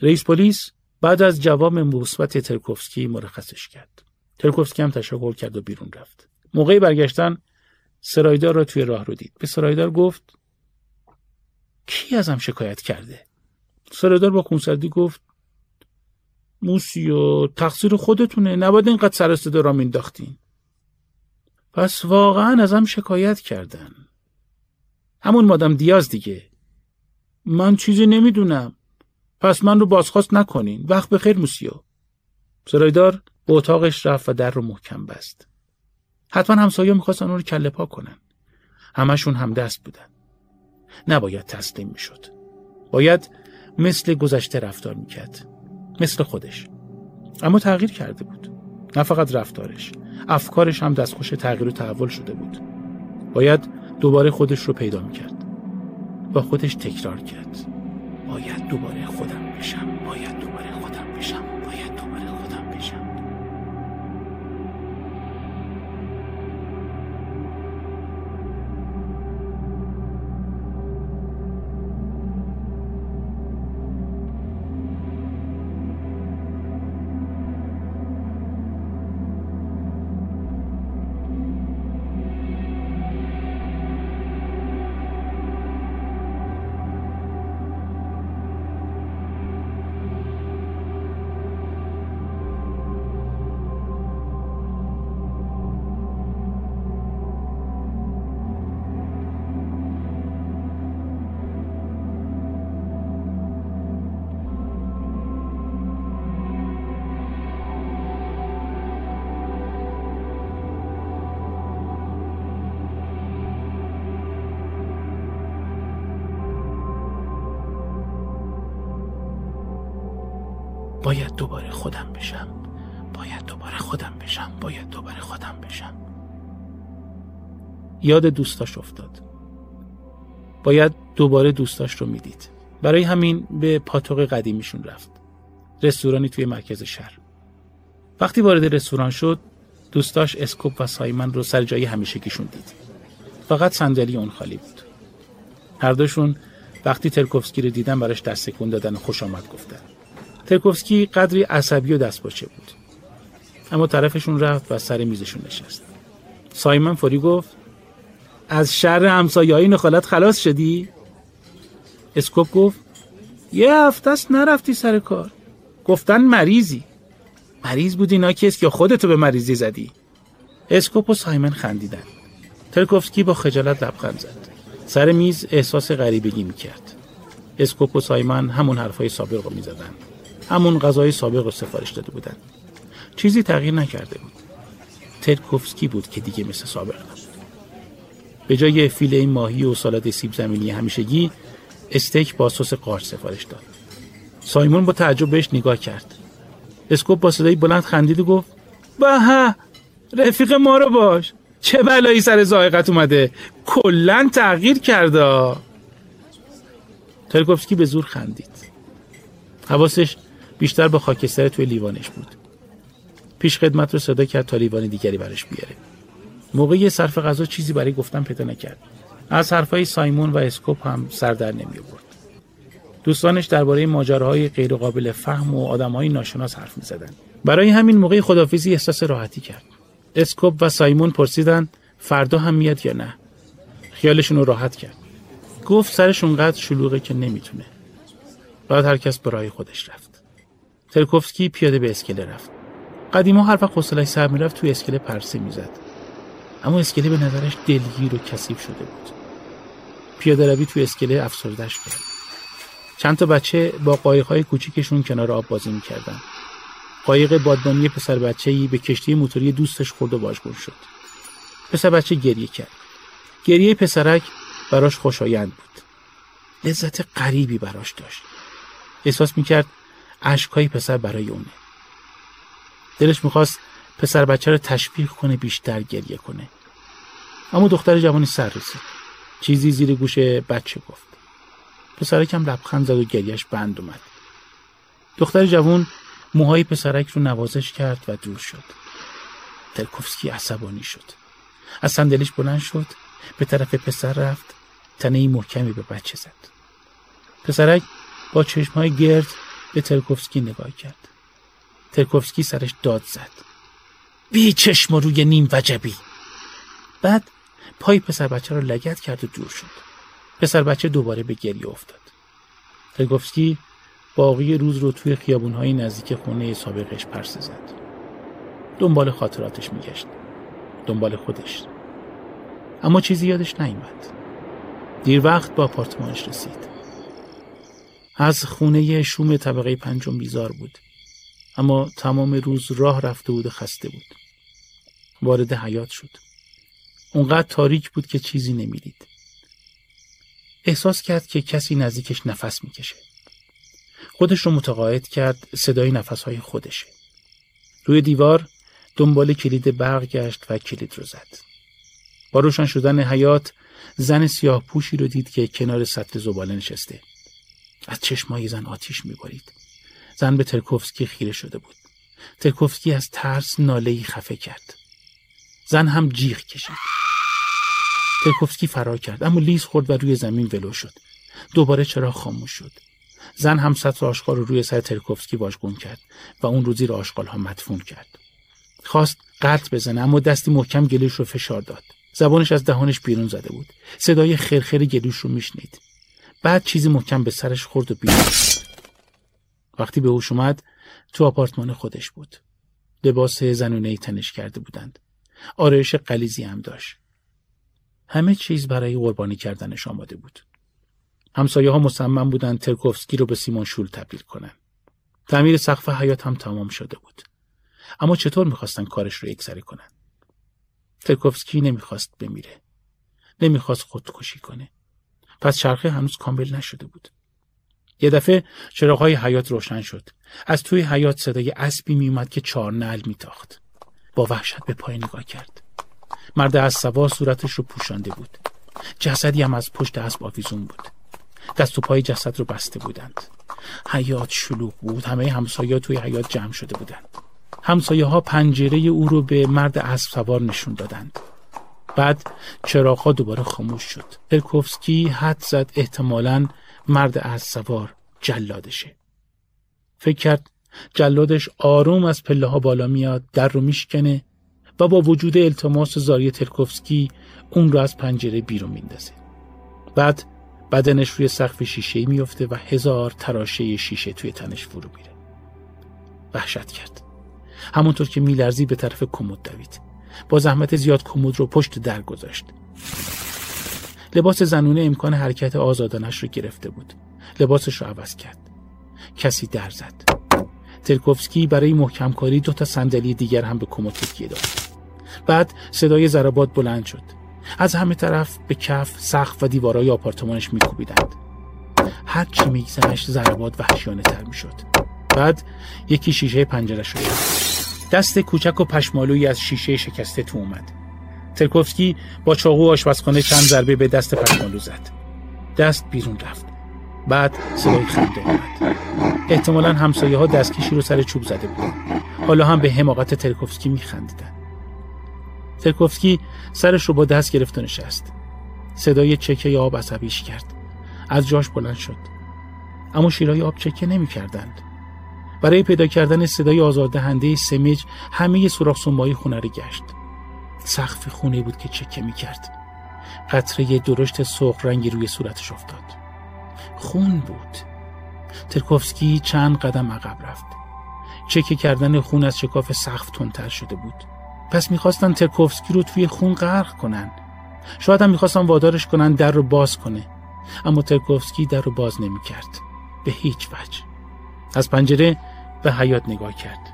رئیس پلیس بعد از جواب مثبت ترکوفسکی مرخصش کرد. ترکوفسکی هم تشکر کرد و بیرون رفت. موقعی برگشتن سرایدار را توی راه رو دید. به سرایدار گفت کی ازم شکایت کرده؟ سرایدار با خونسردی گفت موسیو تقصیر خودتونه نباید اینقدر سر صدا را مینداختین. پس واقعا ازم شکایت کردن. همون مادم دیاز دیگه. من چیزی نمی‌دونم. پس من رو بازخواست نکنین. وقت به خیر موسیو. سرایدار به اتاقش رفت و در رو محکم بست. حتما همسایه می‌خواستن اون رو کله پا کنن همشون هم دست بودن. نباید تسلیم می‌شد. باید مثل گذشته رفتار می‌کرد. مثل خودش. اما تغییر کرده بود. نه فقط رفتارش. افکارش هم دستخوش تغییر و تحول شده بود. باید دوباره خودش رو پیدا می‌کرد. با خودش تکرار کرد. باید دوباره خودم بشم. باید دوباره خودم بشم. دوباره خودم بشم. باید دوباره خودم بشم. باید دوباره خودم بشم. یاد دوستاش افتاد. باید دوباره دوستاش رو می‌دید. برای همین به پاتوق قدیمیشون رفت. رستورانی توی مرکز شهر. وقتی وارد رستوران شد دوستاش اسکوپ و سایمن رو سر جای همیشگیشون دید. فقط صندلی اون خالی بود. هر دوشون وقتی ترکوفسکی رو دیدن براش دست تکون دادن و خوش آمد گفتن. ترکوفسکی قدری عصبی و دستپاچه بود. اما طرفشون رفت و سر میزشون نشست. سایمن فوری گفت از شر همسایه‌های نخالت خلاص شدی؟ اسکوپ گفت یه هفته است نرفتی سر کار. گفتن مریضی. مریض بودی ناکس یا خودتو به مریضی زدی؟ اسکوپ و سایمن خندیدن. ترکوفسکی با خجالت لبخند زد. سر میز احساس غریبگی می‌کرد. اسکوپ و سایمن همون حرفای سابق رو می‌زدن. همون غذای سابق رو سفارش داده بودن. چیزی تغییر نکرده بود. ترکوفسکی بود که دیگه مثل سابق نبود. به جای فیله ماهی و سالاد سیب زمینی همیشگی استیک با سس قارچ سفارش داد. سایمون با تعجب بهش نگاه کرد. اسکوپ با صدای بلند خندید و گفت به رفیق ما رو باش. چه بلایی سر زائقت اومده؟ کلا تغییر کرده. ترکوفسکی به زور خندید. حواسش بیشتر با خاکستر توی لیوانش بود. پیش خدمت رو صدا کرد تا لیوان دیگری برش بیاره. موقعی صرف غذا چیزی برای گفتن پیدا نکرد. از حرفهای سایمون و اسکوپ هم سر در نمی آورد. دوستانش درباره ماجراهای غیرقابل فهم و آدمهای ناشناس حرف می زدن. برای همین موقع خدافیزی احساس راحتی کرد. اسکوپ و سایمون پرسیدن فردا هم میاد یا نه؟ خیالشون رو راحت کرد. گفت سرش اونقدر شلوغه که نمی‌تونه. بعد هر کس برای خودش رفت. ترکوفسکی پیاده به اسکله رفت. قدیما هر وقت حوصلش سر می‌رفت توی اسکله پرسه می‌زد. اما اسکله به نظرش دلگیر و کثیف شده بود. پیاده روی توی اسکله افسردش کرد. چند تا بچه با قایقهای کوچیکشون کنار آب بازی می‌کردن. قایق بادبانی پسر بچه ای به کشتی موتوری دوستش خورد و واژگون شد. پسر بچه گریه کرد. گریه پسرک براش خوشایند بود. لذت غریبی براش داشت. احساس می‌کرد اشکای پسر برای اونه دلش می‌خواست پسر بچه رو تشویق کنه بیشتر گریه کنه. اما دختر جوانی سر رسید. چیزی زیر گوش بچه گفت. پسرک هم لبخند زد و گریش بند اومد. دختر جوان موهای پسرک رو نوازش کرد و دور شد. ترکوفسکی عصبانی شد. از صندلیش بلند شد به طرف پسر رفت تنه محکمی به بچه زد. پسرک با چشمهای گرد به ترکوفسکی نگاه کرد. ترکوفسکی سرش داد زد. بی چشم و روی نیم وجبی. بعد پای پسر بچه رو لگت کرد و دور شد. پسر بچه دوباره به گریه افتاد. ترکوفسکی باقی روز رو توی خیابونهای نزدیک خونه سابقش پرسه زد. دنبال خاطراتش میگشت. دنبال خودش. اما چیزی یادش نیومد. دیر وقت با آپارتمانش رسید. از خونه شوم طبقه پنجم بیزار بود اما تمام روز راه رفته بود و خسته بود وارد حیات شد اونقدر تاریک بود که چیزی نمی‌دید. احساس کرد که کسی نزدیکش نفس می‌کشه. خودش رو متقاعد کرد صدای نفسهای خودشه. روی دیوار دنبال کلید برق گشت و کلید رو زد. با روشن شدن حیات زن سیاه پوشی رو دید که کنار سطل زباله نشسته. از چشمای زن آتیش میبارید. زن به ترکوفسکی خیره شده بود. ترکوفسکی از ترس نالهی خفه کرد. زن هم جیغ کشید. ترکوفسکی فرار کرد اما لیز خورد و روی زمین ولو شد. دوباره چرا خاموش شد. زن هم سطر آشغال رو روی سر ترکوفسکی واژگون کرد و اون رو زیر آشغال ها مدفون کرد. خواست قلط بزنه اما دستی محکم گلوش رو فشار داد. زبانش از دهانش بیرون زده بود. صدای خرخر گلوش رو میشنید. بعد چیزی محکم به سرش خورد و بیرون وقتی به هوش اومد تو آپارتمان خودش بود. لباس زنونه ای تنش کرده بودند. آرایش قلیزی هم داشت. همه چیز برای قربانی کردنش آماده بود. همسایه ها مصمم بودند ترکوفسکی رو به سیمون شول تبدیل کنن. تعمیر سقف حیات هم تمام شده بود. اما چطور می‌خواستن کارش رو یکسره کنن؟ ترکوفسکی نمی‌خواست بمیره. نمی‌خواست خودکشی کنه. پس چرخه هنوز کامل نشده بود. یه دفعه چراغهای حیات روشن شد. از توی حیات صدای اسبی میومد که چهار نل میتاخت. با وحشت به پای نگاه کرد. مرد از سوار صورتش رو پوشانده بود. جسدی هم از پشت اسب آویزون بود. دست و پای جسد رو بسته بودند. حیات شلوغ بود. همه همسایه توی حیات جمع شده بودند. همسایه ها پنجره او رو به مرد اسب سوار نشون دادند. بعد چراغ دوباره خاموش شد. ترکوفسکی حد زد احتمالاً مرد از سوار جلادشه. فکر کرد جلادش آروم از پله ها بالا میاد در رو میشکنه و با وجود التماس زاری ترکوفسکی اون رو از پنجره بیرون میندازه. بعد بدنش روی سقف شیشه میفته و هزار تراشه شیشه توی تنش فرو میره. وحشت کرد. همونطور که میلرزی به طرف کمد دوید. با زحمت زیاد کمود رو پشت در گذاشت. لباس زنونه امکان حرکت آزادانش رو گرفته بود. لباسش رو عوض کرد. کسی در زد. ترکوفسکی برای محکم کاری دو تا صندلی دیگر هم به کمد تکیه داد. بعد صدای ضربات بلند شد. از همه طرف به کف، سقف و دیوارهای آپارتمانش میکوبیدند. هر چی میگذشت ضربات وحشیانه تر می‌شد. بعد یکی شیشه پنجره شد. دست کوچک و پشمالویی از شیشه شکسته تو اومد. ترکوفسکی با چاقو آشپزخانه چند ضربه به دست پشمالو زد. دست بیرون رفت. بعد صدای خنده اومد. احتمالا همسایه ها دستکشی رو سر چوب زده بودن. حالا هم به حماقت ترکوفسکی میخندیدن. ترکوفسکی سرش رو با دست گرفت و نشست. صدای چکه آب عصبیش کرد. از جاش بلند شد. اما شیرای آب چکه نمی کردند. برای پیدا کردن صدای آزاردهنده سمیج همه سوراخ سنبایی خونه رو گشت. سقف خونه بود که چکه می کرد. قطره درشت سرخ رنگی روی صورتش افتاد. خون بود. ترکوفسکی چند قدم عقب رفت. چکه کردن خون از شکاف سقف تندتر شده بود. پس می‌خواستن ترکوفسکی رو توی خون غرق کنن. شاید هم می‌خواستن وادارش کنن در رو باز کنه. اما ترکوفسکی در رو باز نمی‌کرد. به هیچ وجه. از پنجره به حیات نگاه کرد.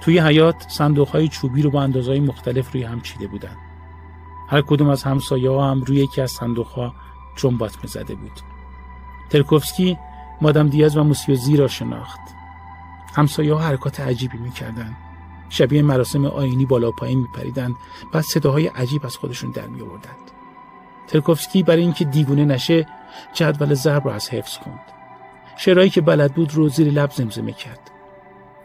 توی حیات صندوق های چوبی رو با اندازهای مختلف روی هم چیده بودن. هر کدوم از همسایه ها هم روی یکی از صندوق ها جنبات زده بود. ترکوفسکی مادام دیاز و موسیوزی را شناخت. همسایه ها حرکات عجیبی می‌کردند. شبیه مراسم آینی بالا پایین میپریدند و صداهای عجیب از خودشون در می آوردند. ترکوفسکی برای اینکه دیوونه نشه جدول ضرب را از حفظ خوند. شعرهایی که بلد بود رو زیر لب زمزمه کرد.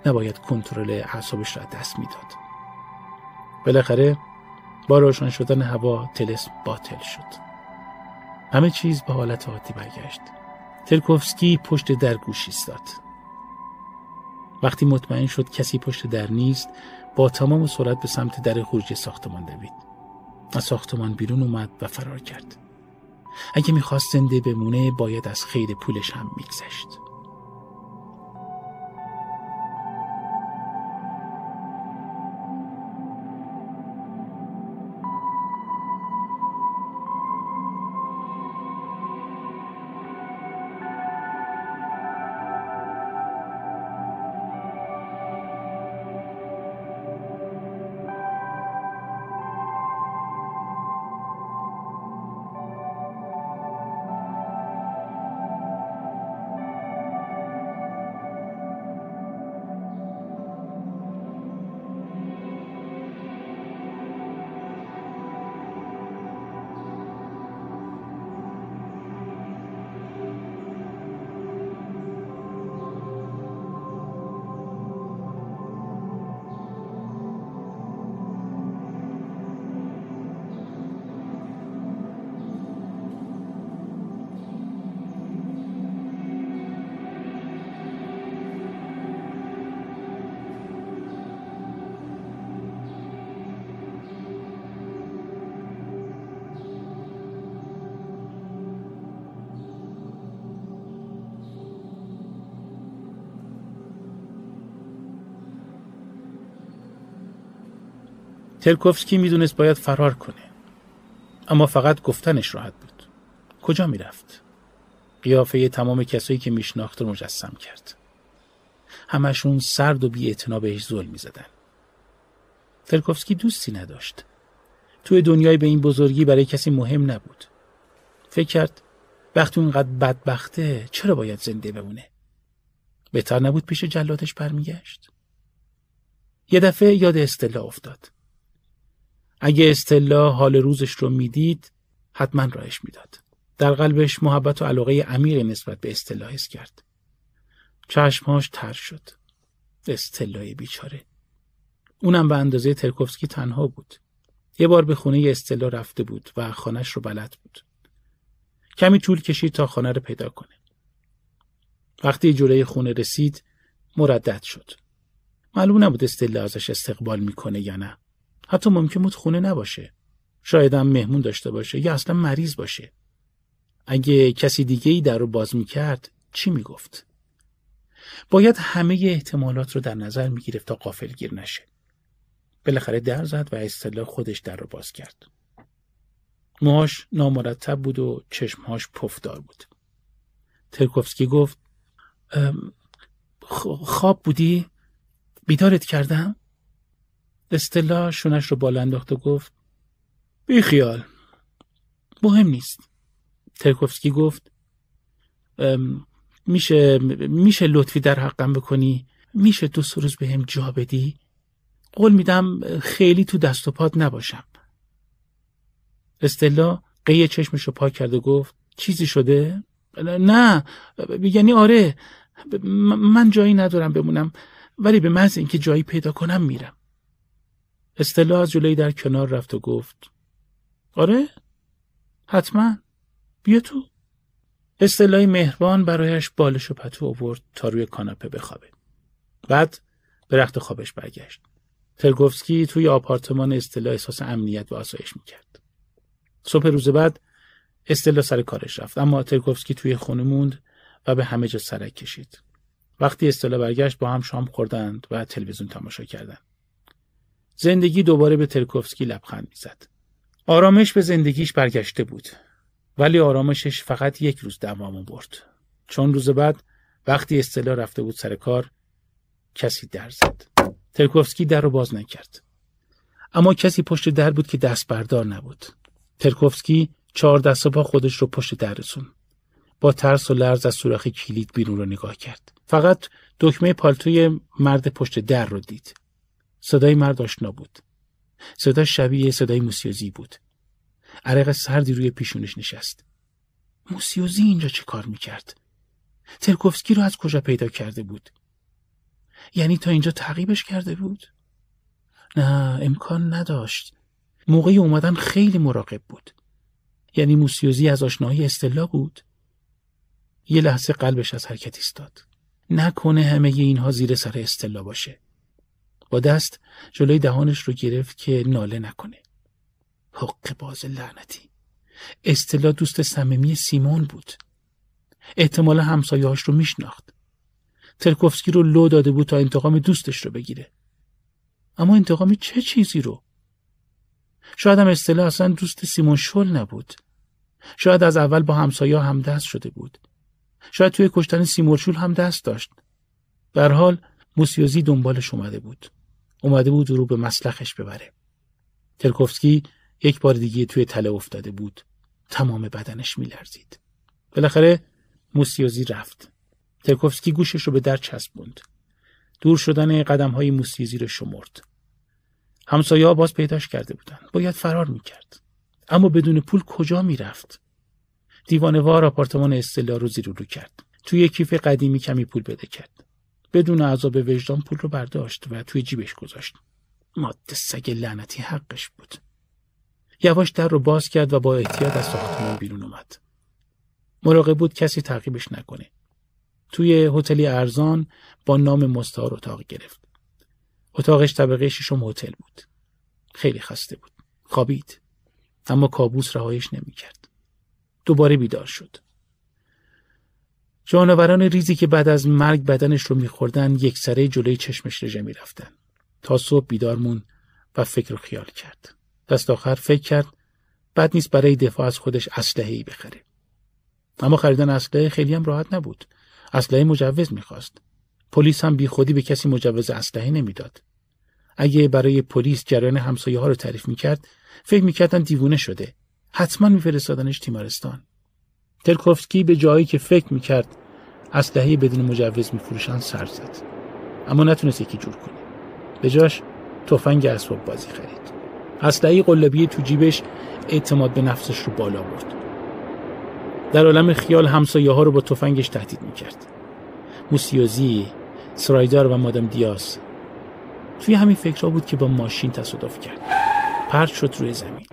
نباید کنترل اعصابش را دست می‌داد. بالاخره با روشن شدن هوا تلس باطل شد. همه چیز به حالت عادی برگشت. ترکوفسکی پشت در گوش ایستاد. وقتی مطمئن شد کسی پشت در نیست با تمام سرعت به سمت در خروجی ساختمان دوید. از ساختمان بیرون اومد و فرار کرد. اگه می‌خواست زنده بمونه باید از خیر پولش هم میگذشت. ترکوفسکی می‌دونست باید فرار کنه. اما فقط گفتنش راحت بود. کجا می‌رفت؟ قیافه تمام کسایی که میشناخت رو مجسم کرد. همشون سرد و بی بهش ظلم می‌زدن. ترکوفسکی دوستی نداشت. توی دنیای به این بزرگی برای کسی مهم نبود. فکر کرد وقتی اونقدر بدبخته چرا باید زنده بمونه؟ بهتر نبود پیش جلادش برمیگشت. یه دفعه یاد استلا افتاد. اگه استلا حال روزش رو می‌دید حتما راهش می‌داد. در قلبش محبت و علاقه عمیق نسبت به استلا حس کرد. چشمهاش تر شد. استلای بیچاره. اونم به اندازه ترکوفسکی تنها بود. یه بار به خونه استلا رفته بود و خانش رو بلد بود. کمی طول کشید تا خانه رو پیدا کنه. وقتی جلوی خونه رسید مردد شد. معلوم نبود استلا ازش استقبال می‌کنه یا نه. حتی ممکن بود خونه نباشه. شاید هم مهمون داشته باشه یا اصلا مریض باشه. اگه کسی دیگه ای در رو باز می‌کرد چی می‌گفت؟ باید همه احتمالات رو در نظر می‌گرفت تا قافل گیر نشه. بالاخره در زد و اصطلاح خودش در رو باز کرد. موهاش نامرتب بود و چشمهاش پفدار بود. ترکوفسکی گفت خواب بودی؟ بیدارت کردم؟ استلا شونش رو بالا انداخت و گفت بی خیال مهم نیست. ترکوفسکی گفت میشه میشه لطفی در حقم بکنی؟ میشه دو سه روز به هم جا بدی؟ قول میدم خیلی تو دست و پات نباشم. استلا قیه چشمش رو پاک کرد و گفت چیزی شده؟ نه یعنی آره من جایی ندارم بمونم ولی به محض اینکه جایی پیدا کنم میرم. استلا از جلوی در کنار رفت و گفت آره؟ حتما. بیا تو. استلای مهربان برایش بالش و پتو آورد تا روی کاناپه بخوابه. بعد به رخت خوابش برگشت. ترگوفسکی توی آپارتمان استلا احساس امنیت و آسایش می‌کرد. صبح روز بعد استلا سر کارش رفت اما ترکوفسکی توی خونه موند و به همه جا سرک کشید. وقتی استلا برگشت با هم شام خوردند و تلویزیون تماشا کردند. زندگی دوباره به ترکوفسکی لبخند می‌زد. آرامش به زندگیش برگشته بود. ولی آرامشش فقط یک روز دوام برد. چون روز بعد وقتی استلا رفته بود سر کار کسی در زد. ترکوفسکی در رو باز نکرد. اما کسی پشت در بود که دست بردار نبود. ترکوفسکی چهار دست پا خودش رو پشت در رسون با ترس و لرز از سوراخ کلید بیرون رو نگاه کرد. فقط دکمه پالتوی مرد پشت در رو دید. صدای مرد آشنا بود. صدا شبیه صدای موسیوزی بود. عرق سردی روی پیشونش نشست. موسیوزی اینجا چه کار می‌کرد؟ ترکوفسکی رو از کجا پیدا کرده بود؟ یعنی تا اینجا تعقیبش کرده بود؟ نه امکان نداشت. موقعی اومدن خیلی مراقب بود. یعنی موسیوزی از آشنایی استلا بود. یه لحظه قلبش از حرکت ایستاد. نکنه همه اینها زیر سر استلا باشه. با دست جلوی دهانش رو گرفت که ناله نکنه. حق باز لعنتی. استلا دوست صمیمی سیمون بود. احتمالا همسایهاش رو میشناخت. ترکوفسکی رو لو داده بود تا انتقام دوستش رو بگیره. اما انتقامی چه چیزی رو؟ شاید هم استلا اصلا دوست سیمون شل نبود. شاید از اول با همسایه هم دست شده بود. شاید توی کشتن سیمورشول هم دست داشت. در حال موسیوزی دنبالش اومده بود. اومده بود رو به مسلخش ببره. ترکوفسکی یک بار دیگه توی تله افتاده بود. تمام بدنش میلرزید. بالاخره موسیوزی رفت. ترکوفسکی گوشش رو به در چسبوند. دور شدن قدم های موسیوزی رو شمرد. همسایه ها باز پیداش کرده بودن. باید فرار می‌کرد. اما بدون پول کجا می‌رفت؟ دیوانوار آپارتمان استلا رو زیر رو کرد. توی کیف قدیمی کمی پول بده کرد. بدون عذاب وجدان پول رو برداشت و توی جیبش گذاشت. ماده سگ لعنتی حقش بود. یواش در رو باز کرد و با احتیاط از ساختمان بیرون اومد. مراقب بود کسی تعقیبش نکنه. توی هتلی ارزان با نام مستعار اتاق گرفت. اتاقش طبقه ششم هتل بود. خیلی خسته بود. خوابید. اما کابوس رهایش نمی‌کرد. دوباره بیدار شد. جانوران ریزی که بعد از مرگ بدنش رو میخوردن یک سره جلوی چشمش رژه می‌رفتن تا صبح بیدار مون و فکر و خیال کرد. دست آخر فکر کرد بعد نیست برای دفاع از خودش اسلحه‌ای بخره. اما خریدن اسلحه خیلی هم راحت نبود. اسلحه مجوز می‌خواست. پلیس هم بیخودی به کسی مجوز اسلحه نمی‌داد. اگه برای پلیس جریان همسایه ها رو تعریف می‌کرد فکر می‌کردن دیوونه شده. حتما میفرستادنش تیمارستان. ترکوفسکی به جایی که فکر می‌کرد اسلحه بدون مجوز میفروشن سر زد. اما نتونست یکی جور کنه. به جاش تفنگ اسباب بازی خرید. اسلحه قلبی تو جیبش اعتماد به نفسش رو بالا برد. در عالم خیال همسایه ها رو با تفنگش تهدید می‌کرد. موسیوزی، سرایدار و مادام دیاس. توی همین فکرها بود که با ماشین تصادف کرد. پرد شد روی زمین.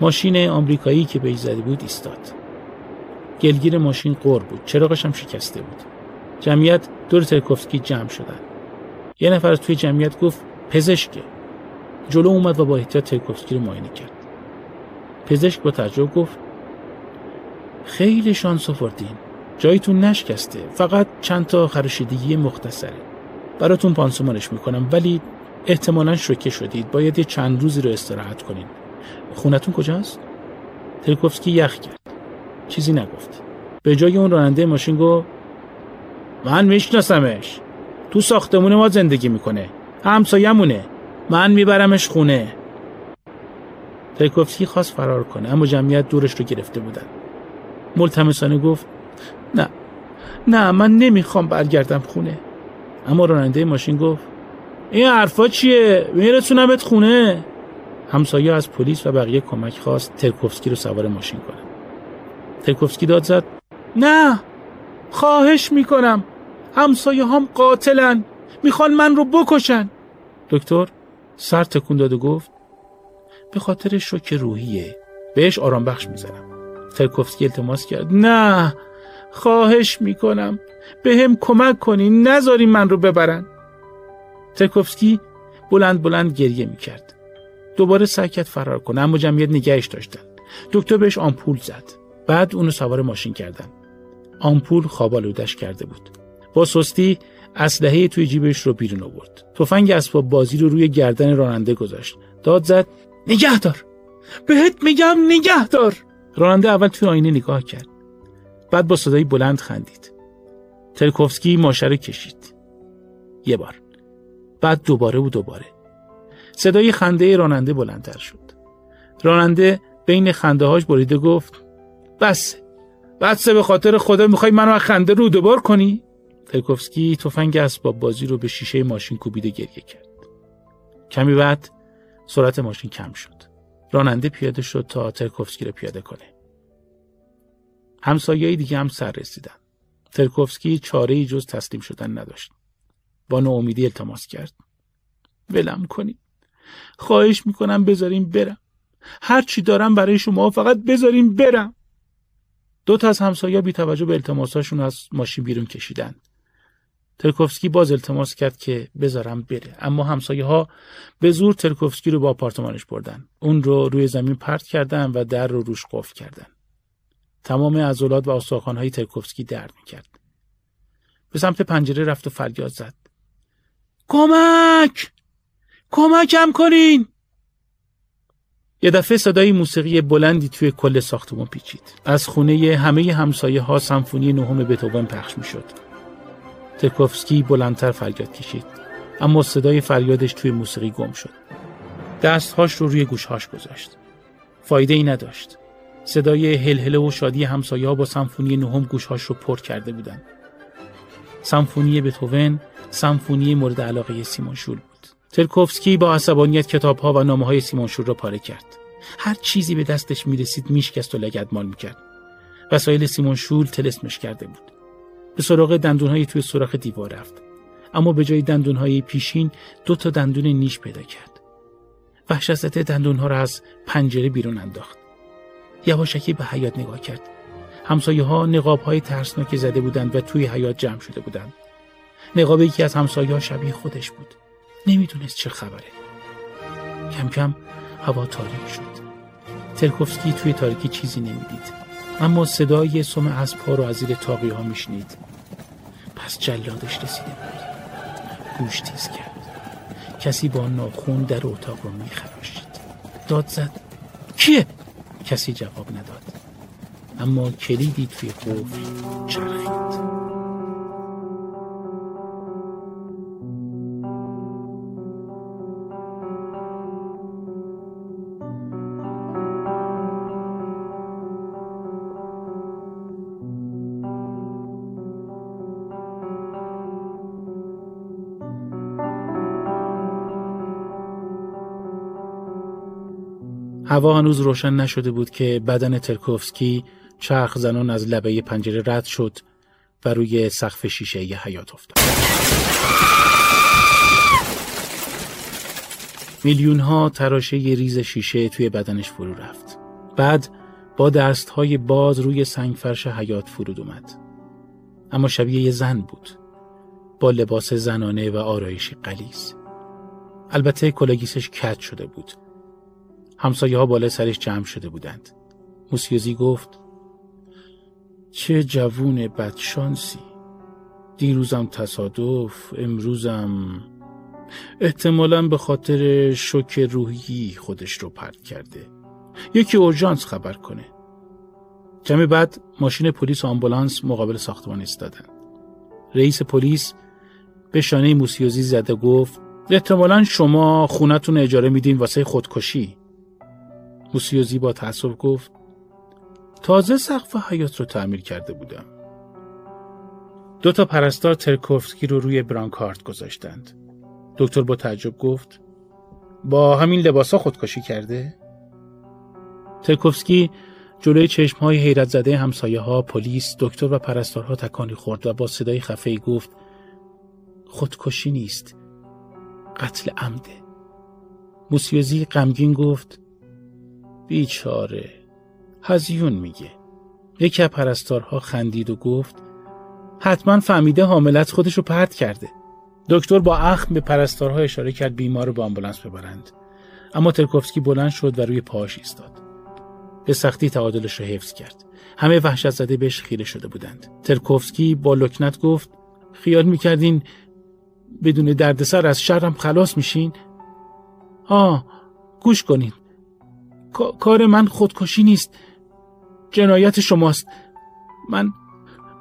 ماشین آمریکایی که به زده بود ایستاد. گلگیر ماشین قور بود. چراغش هم شکسته بود. جمعیت دور ترکوفسکی جمع شدن. یه نفر توی جمعیت گفت پزشکه. جلو اومد و با احتیاط ترکوفسکی رو معاینه کرد. پزشک با تعجب گفت خیلی شانس آوردین جایتون نشکسته فقط چند تا خراشیدگی مختصره براتون پانسمانش می‌کنم ولی احتمالا شوکه شدید باید یه چند روزی رو استراحت کنین خونتون کجاست ترکوفسکی یخ کرد چیزی نگفت. به جای اون راننده ماشین گفت من میشناسمش. تو ساختمون ما زندگی می‌کنه. همسایمونه من میبرمش خونه. ترکوفسکی خواست فرار کنه اما جمعیت دورش رو گرفته بودن. ملتمسانه گفت نه نه من نمی‌خوام برگردم خونه. اما راننده ماشین گفت این حرفا چیه؟ میرسونمت خونه؟ همسایه از پلیس و بقیه کمک خواست ترکوفسکی رو سوار ماشین کنه. ترکوفسکی داد زد. نه خواهش می‌کنم. همسایه هم قاتلن. می‌خوان من رو بکشن. دکتر سر تکون داد و گفت به خاطر شوک روحیه بهش آرام بخش می‌زنم. ترکوفسکی التماس کرد. نه خواهش می‌کنم. به هم کمک کنین نذارین من رو ببرن. ترکوفسکی بلند بلند گریه می‌کرد. دوباره سعی کرد فرار کنه اما جمعیت نگهش داشتن. دکتر بهش آمپول زد. بعد اونو سوار ماشین کردن. آمپول خوابالودش کرده بود. با سستی اسلحه توی جیبش رو بیرون آورد. تفنگ اسباب بازی رو روی گردن راننده گذاشت. داد زد نگه دار. بهت میگم نگه دار. راننده اول توی آینه نگاه کرد. بعد با صدای بلند خندید. ترکوفسکی ماشره کشید. یه بار. بعد دوباره و دوباره. صدای خنده راننده بلندتر شد. راننده بین خنده هاش بریده گفت بس بسه به خاطر خدا می‌خوای منو از خنده رو دوبار کنی ترکوفسکی تفنگ اسباب بازی رو به شیشه ماشین کوبیده گریه کرد کمی بعد سرعت ماشین کم شد راننده پیاده شد تا ترکوفسکی رو پیاده کنه. همسایه دیگه هم سر رسیدن. ترکوفسکی چاره جز تسلیم شدن نداشت. با ناامیدی التماس کرد. ولم کنید. خواهش می‌کنم بذاریم برم. هر چی دارم برای شما فقط بذاریم برم. دو تا از همسایه بی توجه به التماساشون از ماشین بیرون کشیدن. ترکوفسکی باز التماس کرد که بذارم بره اما همسایه ها به زور ترکوفسکی رو با آپارتمانش بردن. اون رو روی زمین پرت کردن و در رو روش قفل کردن. تمام عضلات و استخوان های ترکوفسکی درد می‌کرد. به سمت پنجره رفت و فریاد زد. کمک! کمکم کنین! یه دفعه صدای موسیقی بلندی توی کل ساختمون پیچید. از خونه همه همسایه ها سمفونی نهم بتوون پخش می‌شد. ترکوفسکی بلندتر فریاد کشید اما صدای فریادش توی موسیقی گم شد. دستهاش رو روی گوشهاش گذاشت. فایده ای نداشت. صدای هلهله و شادی همسایه ها با سمفونی نهم گوشهاش رو پر کرده بودن. سمفونی بتوون سمفونی مورد علاقه سیمون شول ترکوفسکی با عصبانیت کتاب ها و نامه های سیمون شول را پاره کرد. هر چیزی به دستش می‌رسید میشکست و لگدمال می‌کرد. وسایل سیمون شول تلسمش کرده بود. به سراغ دندونهای توی سوراخ دیوار رفت. اما به جای دندونهای پیشین دو تا دندون نیش پیدا کرد. وحشت دندونها را از پنجره بیرون انداخت. یواشکی به حیات نگاه کرد. همسایه ها نقاب های ترسناکی زده بودند و توی حیات جمع شده بودند. نقاب یکی از همسایه ها شبیه خودش بود. نمی‌دونست چه خبره. کم کم هوا تاریک شد. ترکوفسکی توی تاریکی چیزی نمی‌دید. اما صدای سم اسبها رو از زیر تاقی ها میشنید. پس جلادش رسیده بود. گوش تیز کرد. کسی با ناخون در اتاق رو میخراشید. داد زد. کیه؟ کسی جواب نداد. اما کلیدی توی قفل چرخید. هوا هنوز روشن نشده بود که بدن ترکوفسکی چرخ زنان از لبه پنجره رد شد و روی سقف شیشه ی حیات افتاد. میلیون ها تراشه ی ریز شیشه توی بدنش فرو رفت. بعد با دست های باز روی سنگ فرش حیات فرود اومد. اما شبیه یه زن بود. با لباس زنانه و آرایشی قلیز. البته کلاه‌گیسش کج شده بود. همسایه ها بالای سرش جمع شده بودند. موسیو زی گفت چه جوون بدشانسی. دیروزم تصادف امروزم احتمالا به خاطر شوک روحی خودش رو پرت کرده. یکی اورژانس خبر کنه. کمی بعد ماشین پلیس و آمبولانس مقابل ساختمان ایستادند رئیس پلیس به شانه موسیوزی زده گفت احتمالا شما خونتون اجاره میدین واسه خودکشی. موسیوزی با تأسف گفت تازه سقف حیات رو تعمیر کرده بودم. دو تا پرستار ترکوفسکی رو روی برانکارت گذاشتند. دکتر با تعجب گفت با همین لباسا خودکشی کرده؟ ترکوفسکی جلوی چشم های حیرت زده همسایه ها، پلیس، دکتر و پرستارها تکانی خورد و با صدای خفه گفت خودکشی نیست. قتل عمده. موسیوزی غمگین گفت بیچاره. هزیون میگه. یکی از پرستارها خندید و گفت حتما فهمیده حاملت خودشو پرت کرده. دکتر با اخم به پرستارها اشاره کرد بیمار رو به آمبولانس ببرند. اما ترکوفسکی بلند شد و روی پاش ایستاد. به سختی تعادلش را حفظ کرد. همه وحشت زده بهش خیره شده بودند. ترکوفسکی با لکنت گفت خیال می‌کردین بدون دردسر از شرم خلاص میشین؟ آه گوش کنین. کار من خودکشی نیست. جنایت شماست. من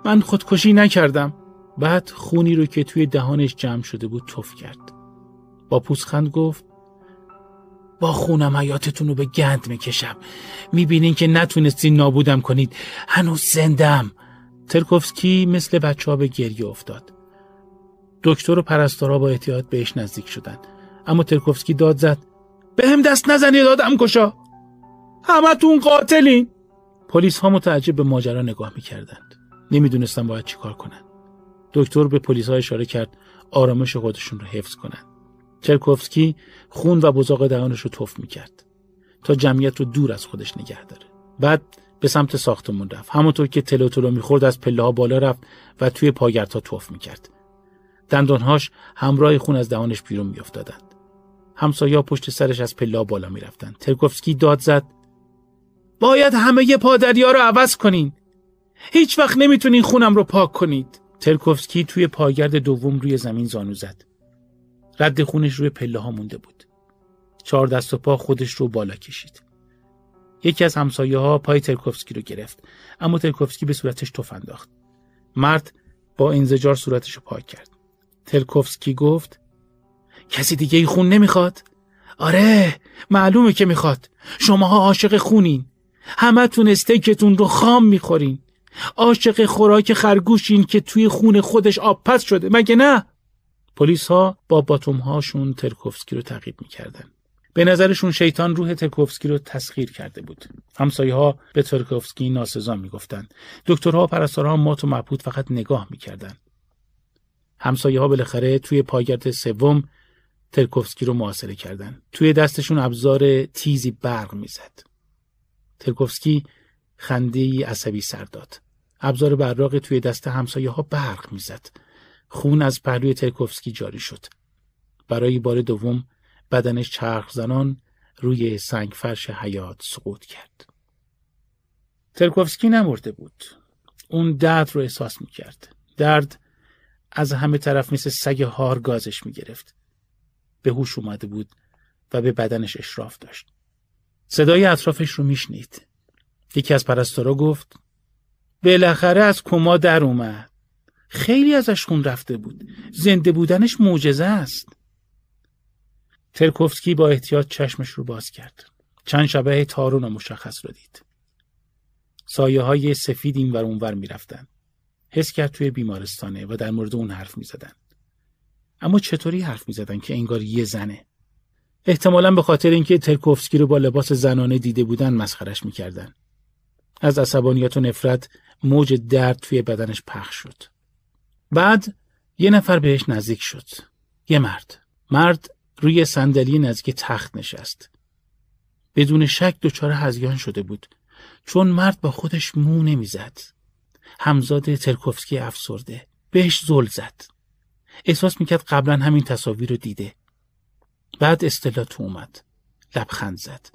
من خودکشی نکردم. بعد خونی رو که توی دهانش جمع شده بود تف کرد. با پوزخند گفت با خونم حیاتتون رو به گند می‌کشم. می‌بینین که نتونستین نابودم کنید. هنوز زندم. ترکوفسکی مثل بچه ها به گریه افتاد. دکتر و پرستارا با احتیاط بهش نزدیک شدند. اما ترکوفسکی داد زد به هم دست نزنید آدم کشا. همتون قاتلین. پلیس ها متعجب به ماجرا نگاه می‌کردند. نمی‌دونستن باید چیکار کنند. دکتر به پلیس ها اشاره کرد آرامش خودشون رو حفظ کنند. چرکوفسکی خون و بزاق دهانش رو تف می‌کرد تا جمعیت رو دور از خودش نگه داره. بعد به سمت ساختمون رفت. همونطور که تلو تلو می‌خورد از پله ها بالا رفت و توی پاگردها توف می‌کرد. دندانهاش همراه خون از دهانش بیرون میافتادند. همسایه پشت سرش از پله بالا می‌رفتند. ترکوفسکی داد زد. باید همه پادریا رو عوض کنین. هیچ وقت نمی‌تونین خونم رو پاک کنید. ترکوفسکی توی پاگرد دوم روی زمین زانو زد. رد خونش روی پله ها مونده بود. چهار دست و پا خودش رو بالا کشید. یکی از همسایه ها پای ترکوفسکی رو گرفت اما ترکوفسکی به صورتش تف انداخت. مرد با انزجار صورتش رو پاک کرد. ترکوفسکی گفت کسی دیگه ای خون نمی‌خواد؟ آره معلومه که می‌خواد. شماها عاشق خونین. همتون استیکتون رو خام می‌خورین. عاشق خوراک خرگوشین که توی خون خودش آب پس شده. مگه نه؟ پلیس ها با باتوم هاشون ترکوفسکی رو تعقیب می‌کردن. به نظرشون شیطان روح ترکوفسکی رو تسخیر کرده بود. همسایه ها به ترکوفسکی ناسزا می‌گفتند. دکترها و پرستارها مات و مبهوت فقط نگاه می‌کردند. همسایه ها بالاخره توی پایگرد سوم ترکوفسکی رو محاصره کردند. توی دستشون ابزار تیزی برق می‌زد. ترکوفسکی خنده ای عصبی سر داد. ابزار براق توی دست همسایه ها برق می‌زد. خون از پهلوی ترکوفسکی جاری شد. برای بار دوم بدنش چرخ زنان روی سنگ فرش حیات سقوط کرد. ترکوفسکی نمرده بود. اون درد رو احساس می‌کرد. درد از همه طرف مثل سگ هار گازش می‌گرفت. به هوش اومده بود و به بدنش اشراف داشت. صدای اطرافش رو میشنید. یکی از پرستارا گفت بالاخره از کما در اومد. خیلی ازش خون رفته بود. زنده بودنش معجزه است. ترکوفسکی با احتیاط چشمش رو باز کرد. چند شبه تارون مشخص رو دید. سایه های سفید این ور اونور می‌رفتن. حس کرد توی بیمارستانه و در مورد اون حرف می‌زدن. اما چطوری حرف می‌زدن که انگار یه زنه؟ احتمالا به خاطر اینکه ترکوفسکی رو با لباس زنانه دیده بودن مسخرش می‌کردن. از عصبانیت و نفرت موج درد توی بدنش پخش شد. بعد یه نفر بهش نزدیک شد. یه مرد. مرد روی صندلی نزدیک تخت نشست. بدون شک دچار هزیان شده بود چون مرد با خودش مو نمی‌زد. همزاد ترکوفسکی افسرده. بهش زل زد. احساس می‌کرد قبلا همین تصاویر رو دیده. بعد استلا تو اومد. لبخند زد.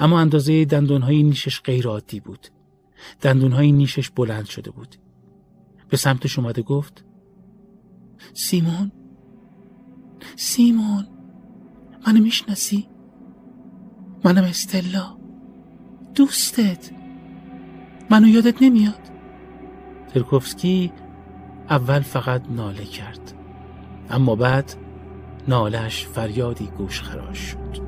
اما اندازه دندونهای نیشش غیر عادی بود. دندونهای نیشش بلند شده بود. به سمتش اومده گفت سیمون سیمون منو می‌شناسی؟ منم استلا دوستت منو یادت نمیاد ترکوفسکی اول فقط ناله کرد اما بعد نالش فریادی گوش خراش شد.